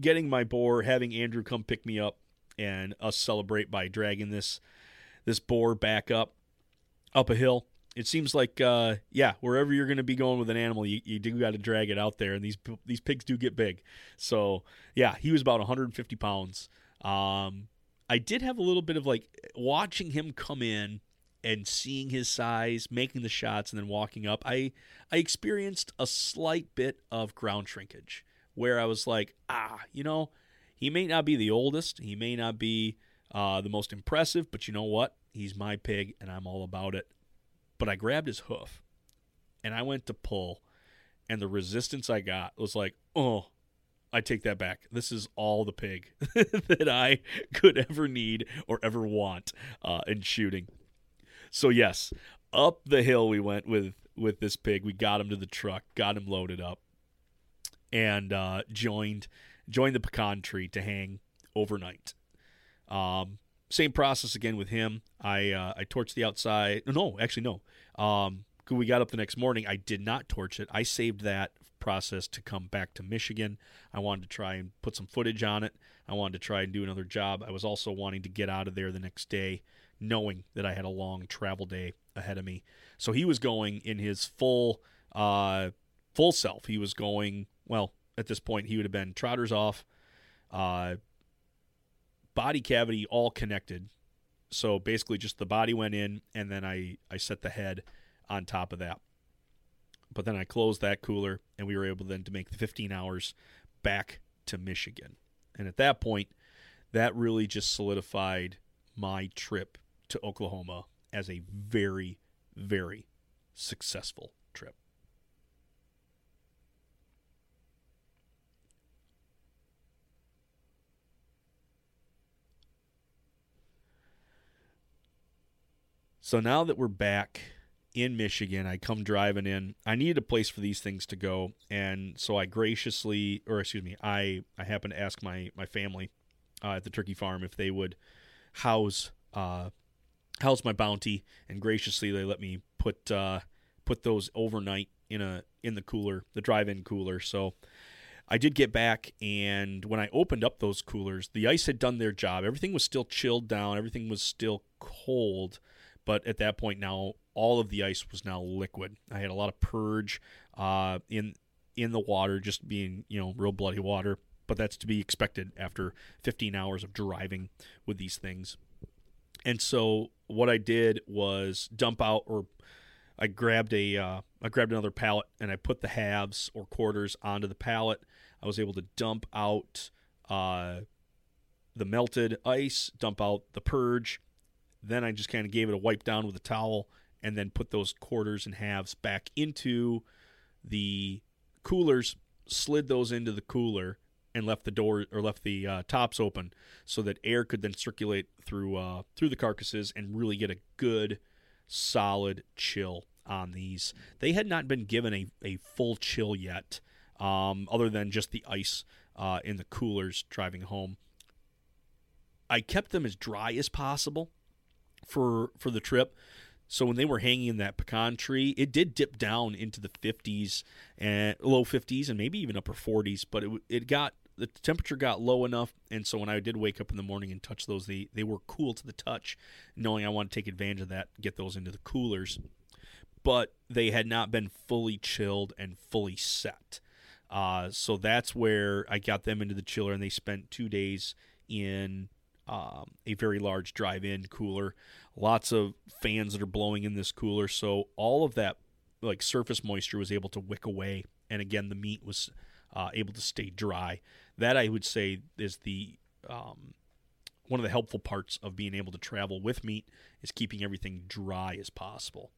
getting my boar having andrew come pick me up and us celebrate by dragging this this boar back up up a hill it seems like uh, yeah, wherever you're going to be going with an animal, you, you do got to drag it out there, and these these pigs do get big. So yeah, he was about 150 pounds. Um, I did have a little bit of like watching him come in and seeing his size, making the shots, and then walking up. I I experienced a slight bit of ground shrinkage where I was like, ah, you know, he may not be the oldest, he may not be uh, the most impressive, but you know what? He's my pig, and I'm all about it but I grabbed his hoof and I went to pull, and the resistance I got was like, oh, I take that back. This is all the pig that I could ever need or ever want uh, in shooting. So yes, up the hill we went with with this pig. We got him to the truck, got him loaded up, and uh, joined joined the pecan tree to hang overnight. Um, same process again with him. I uh, I torched the outside. No, actually no. Um, we got up the next morning. I did not torch it. I saved that process to come back to Michigan. I wanted to try and put some footage on it. I wanted to try and do another job. I was also wanting to get out of there the next day, knowing that I had a long travel day ahead of me. So he was going in his full uh, full self. He was going well. At this point, he would have been trotters off, uh, body cavity all connected. So basically, just the body went in, and then I I set the head on top of that. But then I closed that cooler, and we were able then to make the 15 hours back to Michigan. And at that point, that really just solidified my trip to Oklahoma as a very, very successful trip. So now that we're back in Michigan, I come driving in. I needed a place for these things to go, and so I graciously, or excuse me, I I happened to ask my my family uh, at the turkey farm if they would house uh, house my bounty, and graciously they let me put uh, put those overnight in a in the cooler, the drive-in cooler. So I did get back, and when I opened up those coolers, the ice had done their job. Everything was still chilled down. Everything was still cold but at that point now all of the ice was now liquid. I had a lot of purge uh, in in the water, just being you know real bloody water. But that's to be expected after 15 hours of driving with these things. And so what I did was dump out, or I grabbed a uh, I grabbed another pallet and I put the halves or quarters onto the pallet. I was able to dump out uh, the melted ice, dump out the purge, then I just kind of gave it a wipe down with a towel and then put those quarters and halves back into the coolers, slid those into the cooler, and left the door or left the uh, tops open so that air could then circulate through uh, through the carcasses and really get a good, solid chill on these. They had not been given a, a full chill yet, um, other than just the ice uh, in the coolers driving home. I kept them as dry as possible for for the trip. So when they were hanging in that pecan tree, it did dip down into the 50s and low 50s and maybe even upper 40s, but it it got the temperature got low enough, and so when I did wake up in the morning and touch those, they they were cool to the touch, knowing I want to take advantage of that, get those into the coolers, but they had not been fully chilled and fully set. Uh, so that's where I got them into the chiller, and they spent two days in um, a very large drive-in cooler. Lots of fans that are blowing in this cooler, so all of that like surface moisture was able to wick away, and again the meat was uh, able to stay dry. That I would say is the um, one of the helpful parts of being able to travel with meat is keeping everything dry as possible.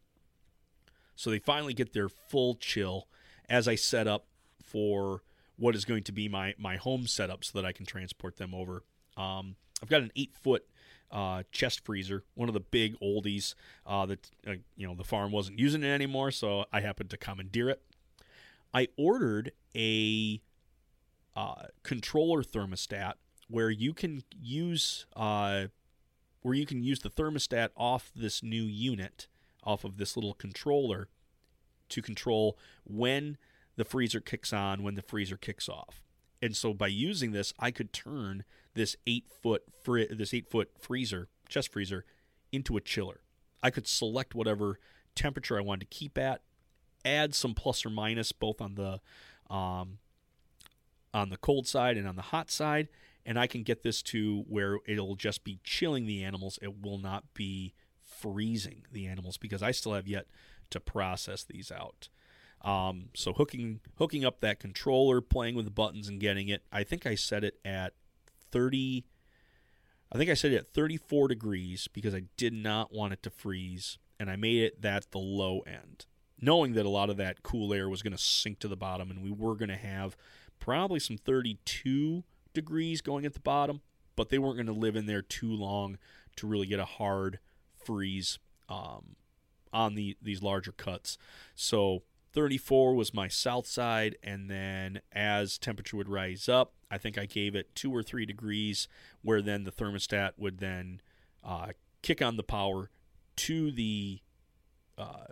So they finally get their full chill as I set up for what is going to be my my home setup so that I can transport them over. Um, I've got an eight foot uh, chest freezer, one of the big oldies uh, that uh, you know the farm wasn't using it anymore, so I happened to commandeer it. I ordered a uh, controller thermostat where you can use uh, where you can use the thermostat off this new unit, off of this little controller, to control when the freezer kicks on, when the freezer kicks off. And so by using this, I could turn this eight foot this eight foot freezer, chest freezer, into a chiller. I could select whatever temperature I wanted to keep at, add some plus or minus both on the um, on the cold side and on the hot side, and I can get this to where it'll just be chilling the animals. It will not be freezing the animals because I still have yet to process these out. Um, so hooking hooking up that controller, playing with the buttons and getting it. I think I set it at 30 I think I set it at 34 degrees because I did not want it to freeze and I made it that the low end. Knowing that a lot of that cool air was going to sink to the bottom and we were going to have probably some 32 degrees going at the bottom, but they weren't going to live in there too long to really get a hard freeze um, on the these larger cuts. So 34 was my south side, and then as temperature would rise up, I think I gave it two or three degrees, where then the thermostat would then uh, kick on the power to the uh,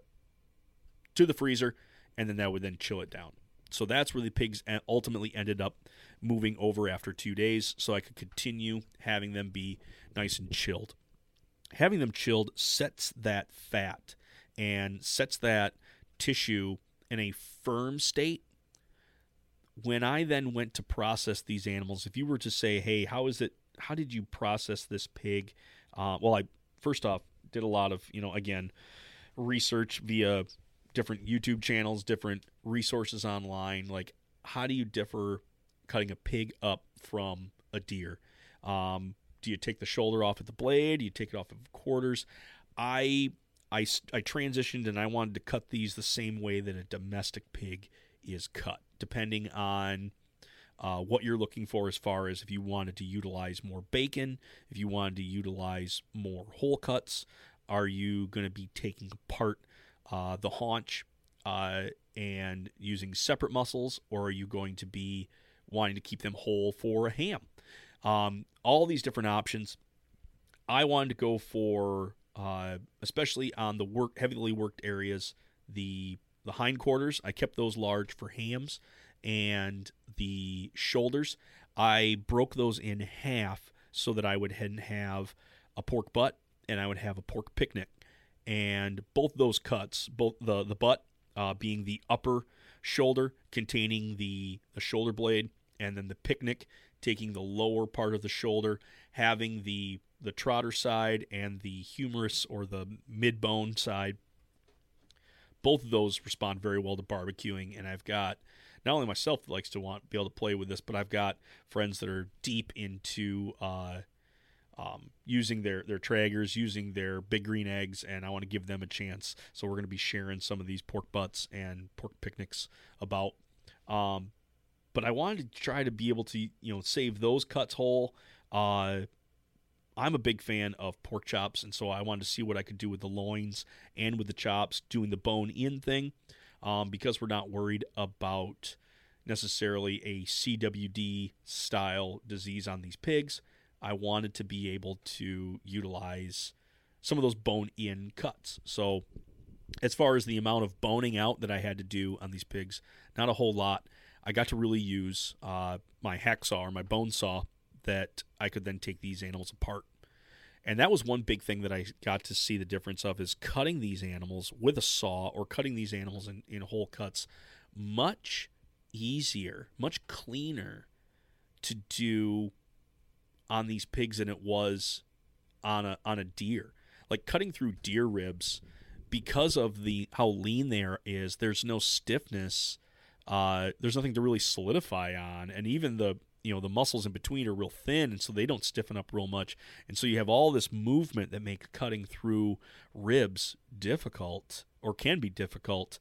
to the freezer, and then that would then chill it down. So that's where the pigs ultimately ended up moving over after two days, so I could continue having them be nice and chilled. Having them chilled sets that fat and sets that tissue in a firm state. When I then went to process these animals, if you were to say, "Hey, how is it? How did you process this pig?" Uh, well, I first off did a lot of you know again research via different YouTube channels, different resources online. Like, how do you differ cutting a pig up from a deer? Um, do you take the shoulder off at the blade? Do you take it off of quarters? I I, I transitioned and I wanted to cut these the same way that a domestic pig is cut, depending on uh, what you're looking for as far as if you wanted to utilize more bacon, if you wanted to utilize more whole cuts, are you going to be taking apart uh, the haunch uh, and using separate muscles, or are you going to be wanting to keep them whole for a ham? Um, all these different options. I wanted to go for uh, especially on the work heavily worked areas. The the hindquarters, I kept those large for hams, and the shoulders, I broke those in half so that I would have a pork butt and I would have a pork picnic. And both those cuts, both the the butt uh, being the upper shoulder containing the the shoulder blade, and then the picnic taking the lower part of the shoulder, having the the trotter side and the humerus or the mid bone side. Both of those respond very well to barbecuing, and I've got not only myself that likes to want be able to play with this, but I've got friends that are deep into uh, um, using their their Traegers, using their big green eggs, and I want to give them a chance. So we're going to be sharing some of these pork butts and pork picnics about. Um, but I wanted to try to be able to you know save those cuts whole. Uh, I'm a big fan of pork chops, and so I wanted to see what I could do with the loins and with the chops, doing the bone in thing, um, because we're not worried about necessarily a CWD style disease on these pigs. I wanted to be able to utilize some of those bone in cuts. So as far as the amount of boning out that I had to do on these pigs, not a whole lot. I got to really use uh, my hacksaw or my bone saw that I could then take these animals apart. And that was one big thing that I got to see the difference of is cutting these animals with a saw or cutting these animals in, in whole cuts much easier, much cleaner to do on these pigs than it was on a on a deer. Like cutting through deer ribs because of the how lean there is, there's no stiffness. Uh, there's nothing to really solidify on, and even the you know the muscles in between are real thin, and so they don't stiffen up real much. And so you have all this movement that make cutting through ribs difficult, or can be difficult,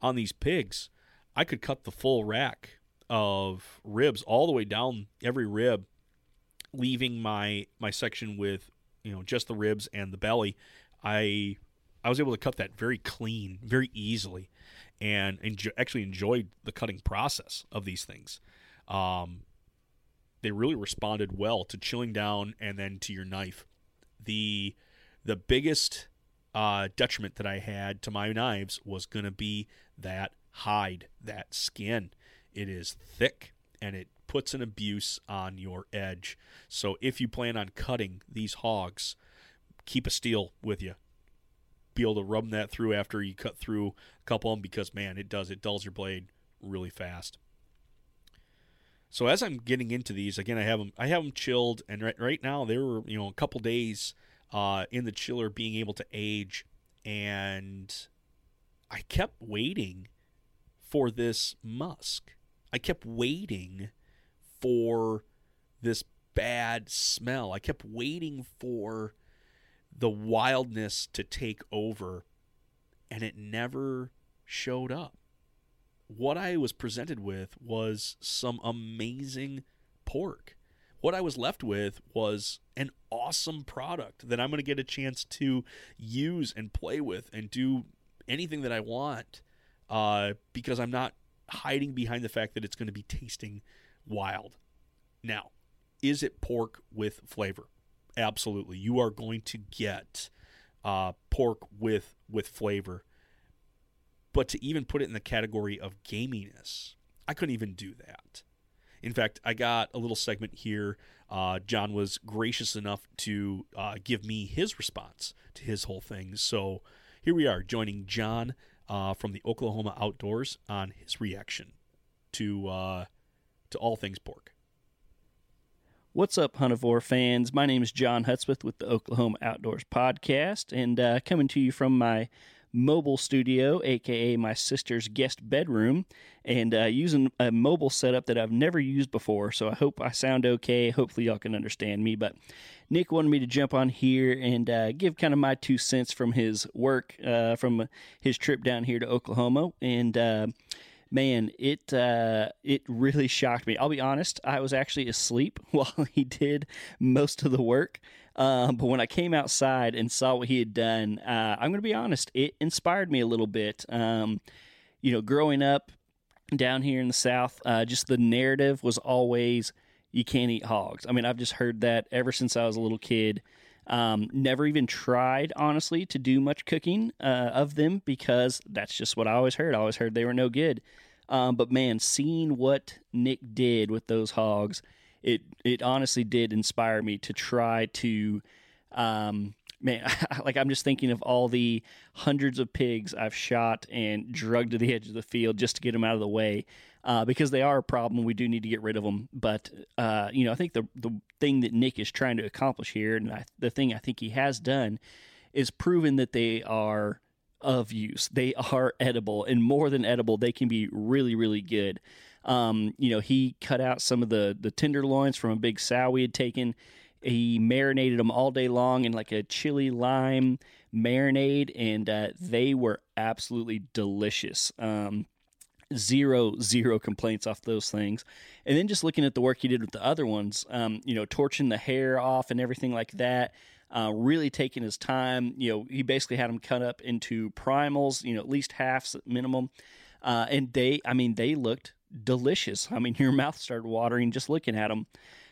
on these pigs. I could cut the full rack of ribs all the way down every rib, leaving my my section with you know just the ribs and the belly. I I was able to cut that very clean, very easily, and enjoy, actually enjoyed the cutting process of these things. Um, they really responded well to chilling down and then to your knife. The the biggest uh, detriment that I had to my knives was going to be that hide, that skin. It is thick and it puts an abuse on your edge. So if you plan on cutting these hogs, keep a steel with you be able to rub that through after you cut through a couple of them because man, it does it dulls your blade really fast. So as I'm getting into these, again, I have them I have them chilled, and right right now they were you know a couple days uh, in the chiller, being able to age, and I kept waiting for this musk. I kept waiting for this bad smell. I kept waiting for the wildness to take over, and it never showed up. What I was presented with was some amazing pork. What I was left with was an awesome product that I'm going to get a chance to use and play with and do anything that I want uh, because I'm not hiding behind the fact that it's going to be tasting wild. Now, is it pork with flavor? absolutely. You are going to get uh, pork with with flavor. But to even put it in the category of gaminess, I couldn't even do that. In fact, I got a little segment here. Uh, John was gracious enough to uh, give me his response to his whole thing. So here we are, joining John uh, from the Oklahoma Outdoors on his reaction to uh, to all things pork. What's up, Huntavore fans? My name is John Hutsmith with the Oklahoma Outdoors Podcast, and uh, coming to you from my mobile studio, aka my sister's guest bedroom, and uh, using a mobile setup that I've never used before. So I hope I sound okay. Hopefully, y'all can understand me. But Nick wanted me to jump on here and uh, give kind of my two cents from his work, uh, from his trip down here to Oklahoma, and uh, man, it uh, it really shocked me. I'll be honest, I was actually asleep while he did most of the work. Um, but when I came outside and saw what he had done, uh, I'm going to be honest, it inspired me a little bit. Um, you know, growing up down here in the South, uh, just the narrative was always you can't eat hogs. I mean, I've just heard that ever since I was a little kid. Um, never even tried, honestly, to do much cooking uh, of them because that's just what I always heard. I always heard they were no good. Um, but man, seeing what Nick did with those hogs, it it honestly did inspire me to try to. Um, man, like I'm just thinking of all the hundreds of pigs I've shot and drugged to the edge of the field just to get them out of the way uh, because they are a problem. We do need to get rid of them. But uh, you know, I think the the thing that Nick is trying to accomplish here, and I, the thing I think he has done, is proven that they are of use. They are edible, and more than edible, they can be really, really good. Um, you know, he cut out some of the the tenderloins from a big sow we had taken. He marinated them all day long in like a chili lime marinade, and uh, they were absolutely delicious. Um, zero zero complaints off those things and then just looking at the work he did with the other ones um, you know torching the hair off and everything like that uh, really taking his time you know he basically had them cut up into primals you know at least halves minimum uh, and they i mean they looked delicious i mean your mouth started watering just looking at them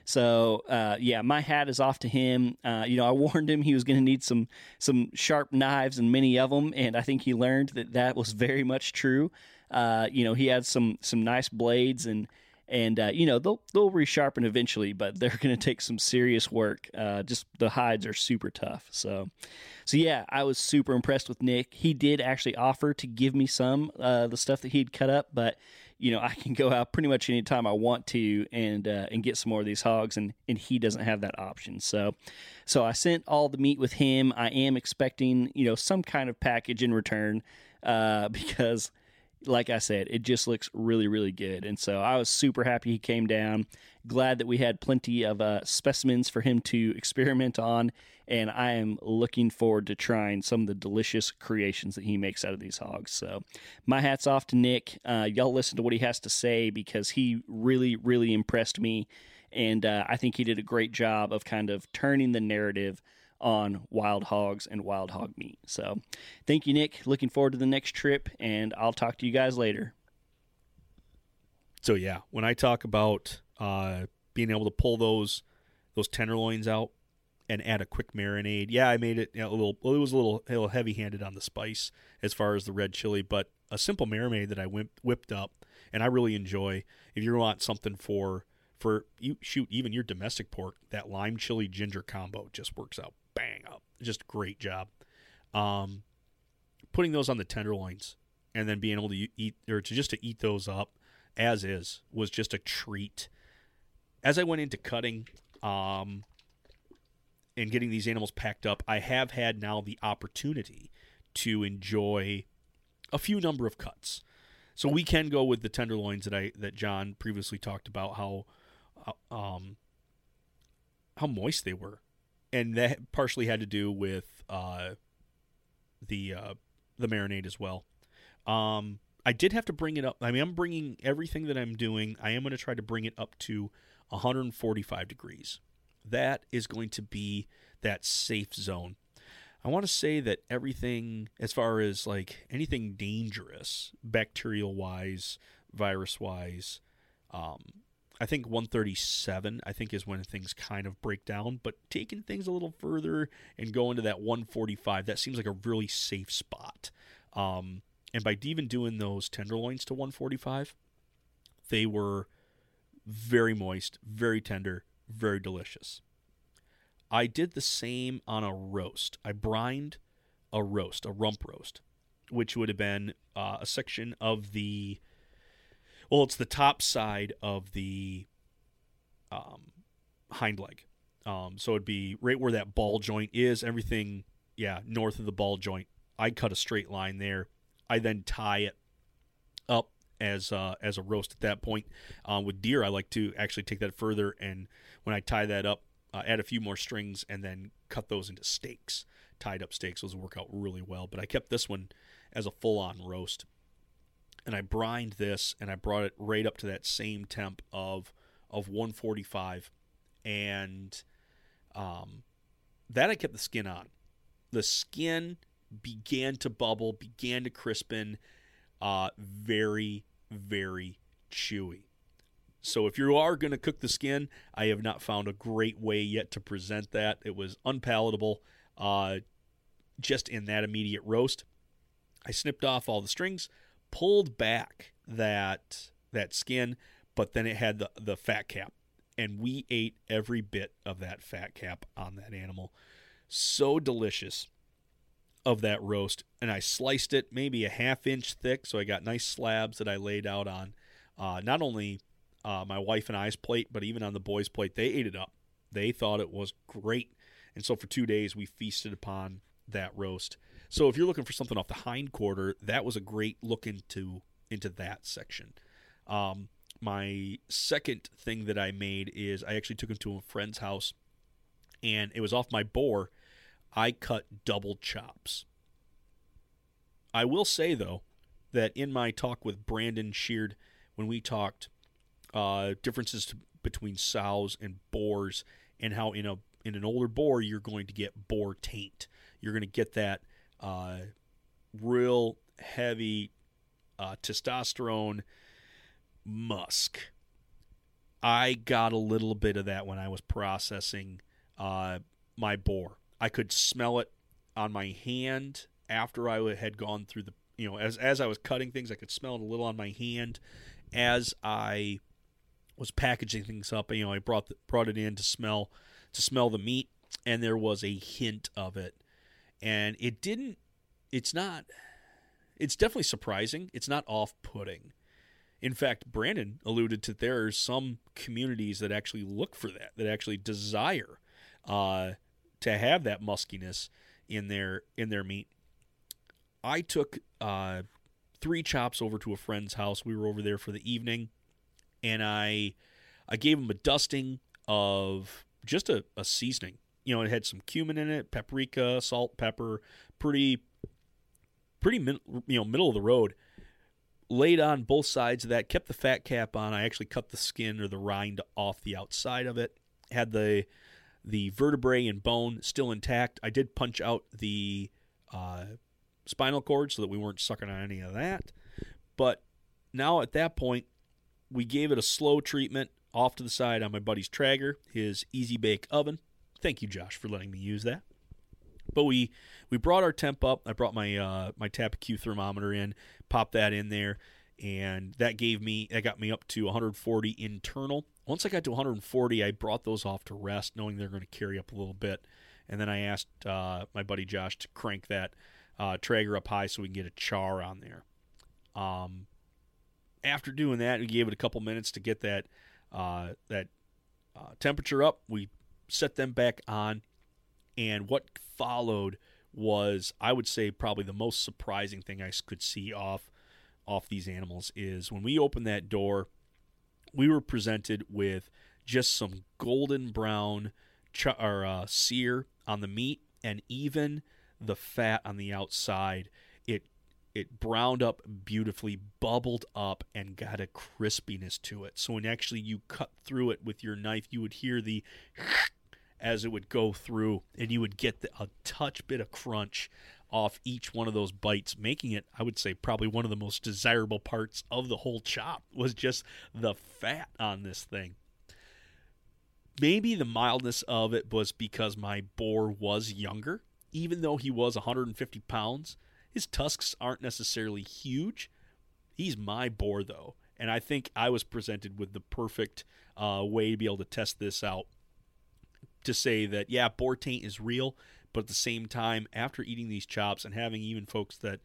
So uh, yeah, my hat is off to him. Uh, you know, I warned him he was going to need some some sharp knives and many of them, and I think he learned that that was very much true. Uh, you know, he had some some nice blades and and uh, you know they'll they'll resharpen eventually, but they're going to take some serious work. Uh, just the hides are super tough. So, so yeah, I was super impressed with Nick. He did actually offer to give me some uh, the stuff that he'd cut up, but you know I can go out pretty much anytime I want to and uh, and get some more of these hogs, and and he doesn't have that option. So, so I sent all the meat with him. I am expecting you know some kind of package in return uh, because like I said, it just looks really, really good. And so I was super happy he came down. Glad that we had plenty of uh, specimens for him to experiment on. And I am looking forward to trying some of the delicious creations that he makes out of these hogs. So my hat's off to Nick. Uh, y'all listen to what he has to say because he really, really impressed me. And uh, I think he did a great job of kind of turning the narrative on wild hogs and wild hog meat. So, thank you, Nick. Looking forward to the next trip, and I'll talk to you guys later. So yeah, when I talk about uh, being able to pull those those tenderloins out and add a quick marinade, yeah, I made it you know, a little. Well, it was a little, a little heavy handed on the spice as far as the red chili, but a simple marinade that I whipped, whipped up, and I really enjoy. If you want something for for you shoot even your domestic pork, that lime chili ginger combo just works out bang up. Just great job. Um, putting those on the tenderloins and then being able to eat or to just to eat those up as is was just a treat. As I went into cutting um, and getting these animals packed up, I have had now the opportunity to enjoy a few number of cuts. So we can go with the tenderloins that I that John previously talked about how uh, um, how moist they were and that partially had to do with uh, the uh, the marinade as well. Um, I did have to bring it up. I mean, I'm bringing everything that I'm doing. I am going to try to bring it up to 145 degrees. That is going to be that safe zone. I want to say that everything, as far as like anything dangerous, bacterial wise, virus wise, um, I think 137, I think, is when things kind of break down. But taking things a little further and going to that 145, that seems like a really safe spot. Um, and by even doing those tenderloins to 145, they were very moist, very tender, very delicious. I did the same on a roast. I brined a roast, a rump roast, which would have been uh, a section of the well, it's the top side of the um, hind leg. Um, so it'd be right where that ball joint is. Everything, yeah, north of the ball joint. I cut a straight line there. I then tie it up as uh, as a roast at that point. Uh, with deer, I like to actually take that further, and when I tie that up, uh, add a few more strings, and then cut those into steaks. Tied up steaks, those work out really well. But I kept this one as a full on roast and I brined this and I brought it right up to that same temp of of 145 and um, that I kept the skin on. The skin began to bubble, began to crispen, uh, very, very chewy. So if you are going to cook the skin, I have not found a great way yet to present that. It was unpalatable uh, just in that immediate roast. I snipped off all the strings, pulled back that that skin, but then it had the, the fat cap. And we ate every bit of that fat cap on that animal. So delicious of that roast. And I sliced it maybe a half inch thick. So I got nice slabs that I laid out on uh, not only uh, my wife and I's plate, but even on the boys' plate. They ate it up. They thought it was great. And so for two days, we feasted upon that roast. So if you're looking for something off the hind quarter, that was a great look into into that section. Um, my second thing that I made is I actually took him to a friend's house, and it was off my boar. I cut double chops. I will say though that in my talk with Brandon Sheard, when we talked uh, differences to, between sows and boars, and how in a in an older boar you're going to get boar taint. You're going to get that uh, real heavy uh, testosterone musk. I got a little bit of that when I was processing uh, my boar. I could smell it on my hand after I had gone through the you know as as I was cutting things, I could smell it a little on my hand as I was packaging things up. You know, I brought the, brought it in to smell to smell the meat, and there was a hint of it, and it didn't. It's not. It's definitely surprising. It's not off putting. In fact, Brandon alluded to there are some communities that actually look for that, that actually desire uh, to have that muskiness in their in their meat. I took uh, three chops over to a friend's house. We were over there for the evening, and I I gave him a dusting of just a, a seasoning. You know, it had some cumin in it, paprika, salt, pepper, pretty pretty you know middle of the road. Laid on both sides of that, kept the fat cap on. I actually cut the skin or the rind off the outside of it. Had the the vertebrae and bone still intact. I did punch out the uh, spinal cord so that we weren't sucking on any of that. But now at that point, we gave it a slow treatment off to the side on my buddy's Traeger, his Easy Bake oven. Thank you, Josh, for letting me use that. But we we brought our temp up. I brought my uh, my Q thermometer in, popped that in there, and that gave me that got me up to 140 internal. Once I got to 140, I brought those off to rest, knowing they're going to carry up a little bit. And then I asked uh, my buddy Josh to crank that uh, Traeger up high so we can get a char on there. Um, after doing that, we gave it a couple minutes to get that uh, that uh, temperature up. We set them back on, and what followed was, I would say, probably the most surprising thing I could see off off these animals is when we opened that door, we were presented with just some golden brown ch- or uh, sear on the meat, and even the fat on the outside. It it browned up beautifully, bubbled up, and got a crispiness to it. So when actually you cut through it with your knife, you would hear the as it would go through, and you would get the, a touch bit of crunch off each one of those bites, making it, I would say, probably one of the most desirable parts of the whole chop was just the fat on this thing. Maybe the mildness of it was because my boar was younger even though he was 150 pounds, his tusks aren't necessarily huge. He's my boar, though. And I think I was presented with the perfect uh, way to be able to test this out. To say that, yeah, boar taint is real, but at the same time, after eating these chops and having even folks that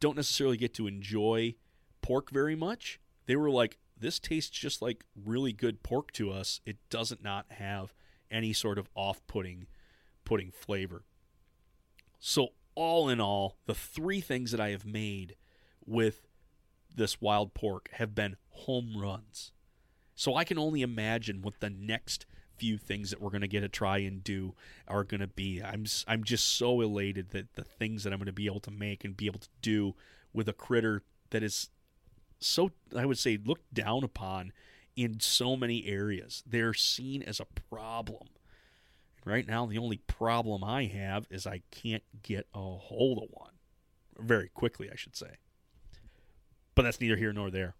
don't necessarily get to enjoy pork very much, they were like, this tastes just like really good pork to us. It doesn't not have any sort of off-putting putting flavor. So, all in all, the three things that I have made with this wild pork have been home runs. So, I can only imagine what the next few things that we're going to get to try and do are going to be. I'm I'm just so elated that the things that I'm going to be able to make and be able to do with a critter that is so I would say looked down upon in so many areas. They're seen as a problem. Right now, the only problem I have is I can't get a hold of one. Very quickly, I should say. But that's neither here nor there.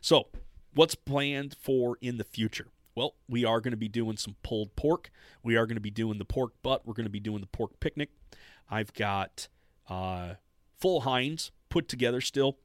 So, what's planned for in the future? Well, we are going to be doing some pulled pork. We are going to be doing the pork butt. We're going to be doing the pork picnic. I've got uh, full hinds put together still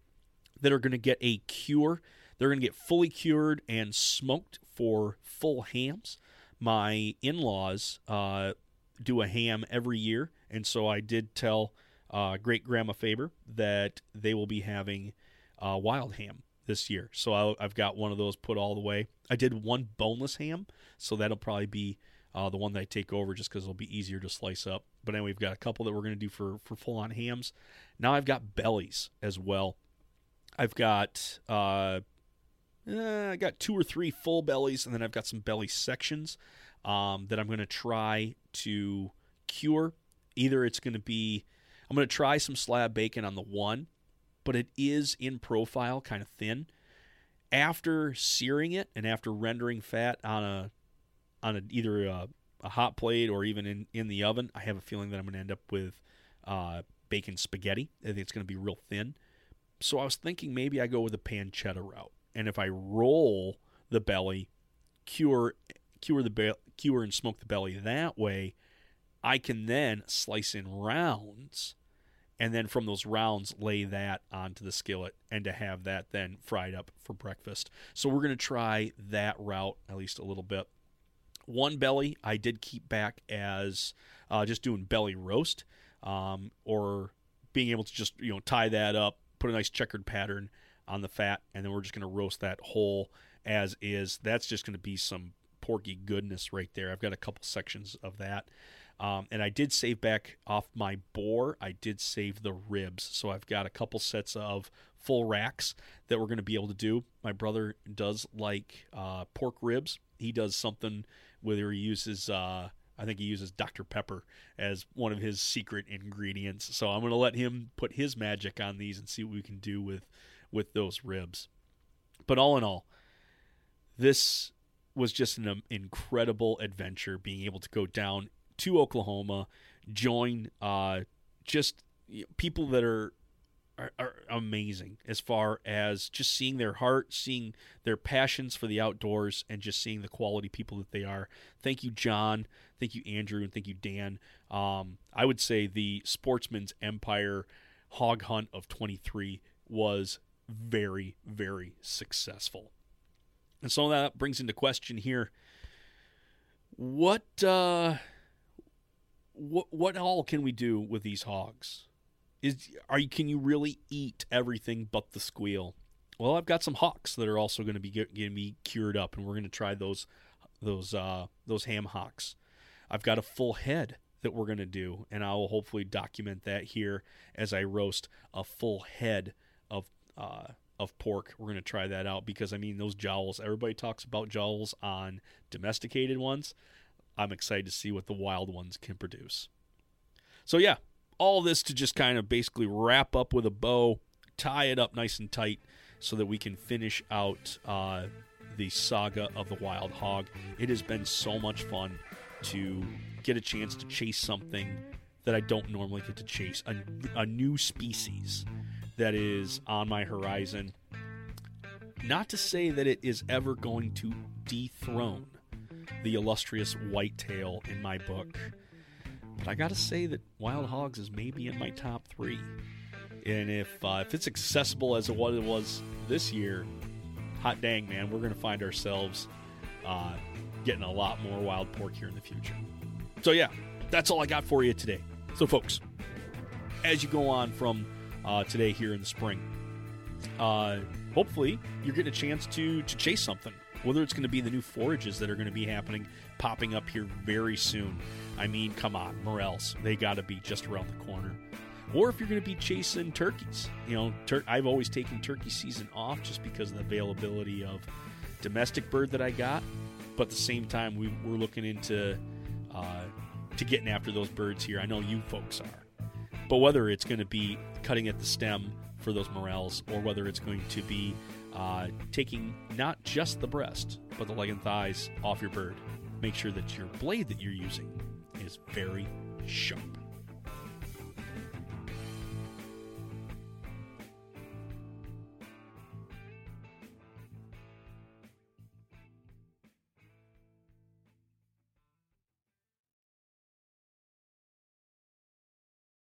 that are going to get a cure. They're going to get fully cured and smoked for full hams my in laws uh, do a ham every year, and so I did tell uh, great grandma Faber that they will be having uh, wild ham this year. So i have got one of those put all the way. I did one boneless ham, so that'll probably be uh, the one that I take over just because it'll be easier to slice up. But anyway, we've got a couple that we're going to do for for full on hams. Now I've got bellies as well. I've got uh, uh, I got two or three full bellies, and then I've got some belly sections um, that I'm going to try to cure. Either it's going to be, I'm going to try some slab bacon on the one, but it is in profile kind of thin. After searing it and after rendering fat on a on a, either a, a hot plate or even in, in the oven, I have a feeling that I'm going to end up with uh, bacon spaghetti. I think it's going to be real thin. So I was thinking maybe I go with a pancetta route. And if I roll the belly cure cure the be- cure and smoke the belly that way, I can then slice in rounds and then from those rounds lay that onto the skillet and to have that then fried up for breakfast. So we're going to try that route at least a little bit. One belly I did keep back as uh, just doing belly roast um, or being able to just you know tie that up, put a nice checkered pattern on the fat, and then we're just going to roast that whole as is. That's just going to be some porky goodness right there. I've got a couple sections of that. Um, and I did save back off my boar. I did save the ribs. So I've got a couple sets of full racks that we're going to be able to do. My brother does like uh, pork ribs. He does something whether he uses, uh, I think he uses Dr. Pepper as one of his secret ingredients. So I'm going to let him put his magic on these and see what we can do with with those ribs. But all in all, this was just an um, incredible adventure being able to go down to Oklahoma, join uh, just people that are, are, are amazing as far as just seeing their heart, seeing their passions for the outdoors, and just seeing the quality people that they are. Thank you, John. Thank you, Andrew, and thank you, Dan. Um, I would say the Sportsman's Empire Hog Hunt of 23 was very, very successful. And so that brings into question here what uh, what what all can we do with these hogs? Is are you can you really eat everything but the squeal? Well, I've got some hocks that are also going to be to be cured up, and we're going to try those those uh, those ham hocks. I've got a full head that we're going to do, and I will hopefully document that here as I roast a full head of uh, of pork. We're going to try that out because I mean those jowls. Everybody talks about jowls on domesticated ones. I'm excited to see what the wild ones can produce. So, yeah, all this to just kind of basically wrap up with a bow, tie it up nice and tight so that we can finish out uh, the saga of the wild hog. It has been so much fun to get a chance to chase something that I don't normally get to chase a, a new species that is on my horizon. Not to say that it is ever going to dethrone the illustrious whitetail in my book. But I gotta say that Wild Hogs is maybe in my top three. And if uh, if it's accessible as what it was this year, hot dang man, we're gonna find ourselves uh, getting a lot more wild pork here in the future. So yeah, that's all I got for you today. So folks, as you go on from uh, today here in the spring, uh, hopefully you're getting a chance to to chase something whether it's going to be the new forages that are going to be happening, popping up here very soon. I mean, come on, morels, they got to be just around the corner. Or if you're going to be chasing turkeys, you know, tur- I've always taken turkey season off just because of the availability of domestic bird that I got. But at the same time, we, we're looking into uh, to getting after those birds here. I know you folks are. But whether it's going to be cutting at the stem for those morels, or whether it's going to be uh, taking not just the breast, but the leg and thighs off your bird. Make sure that your blade that you're using is very sharp.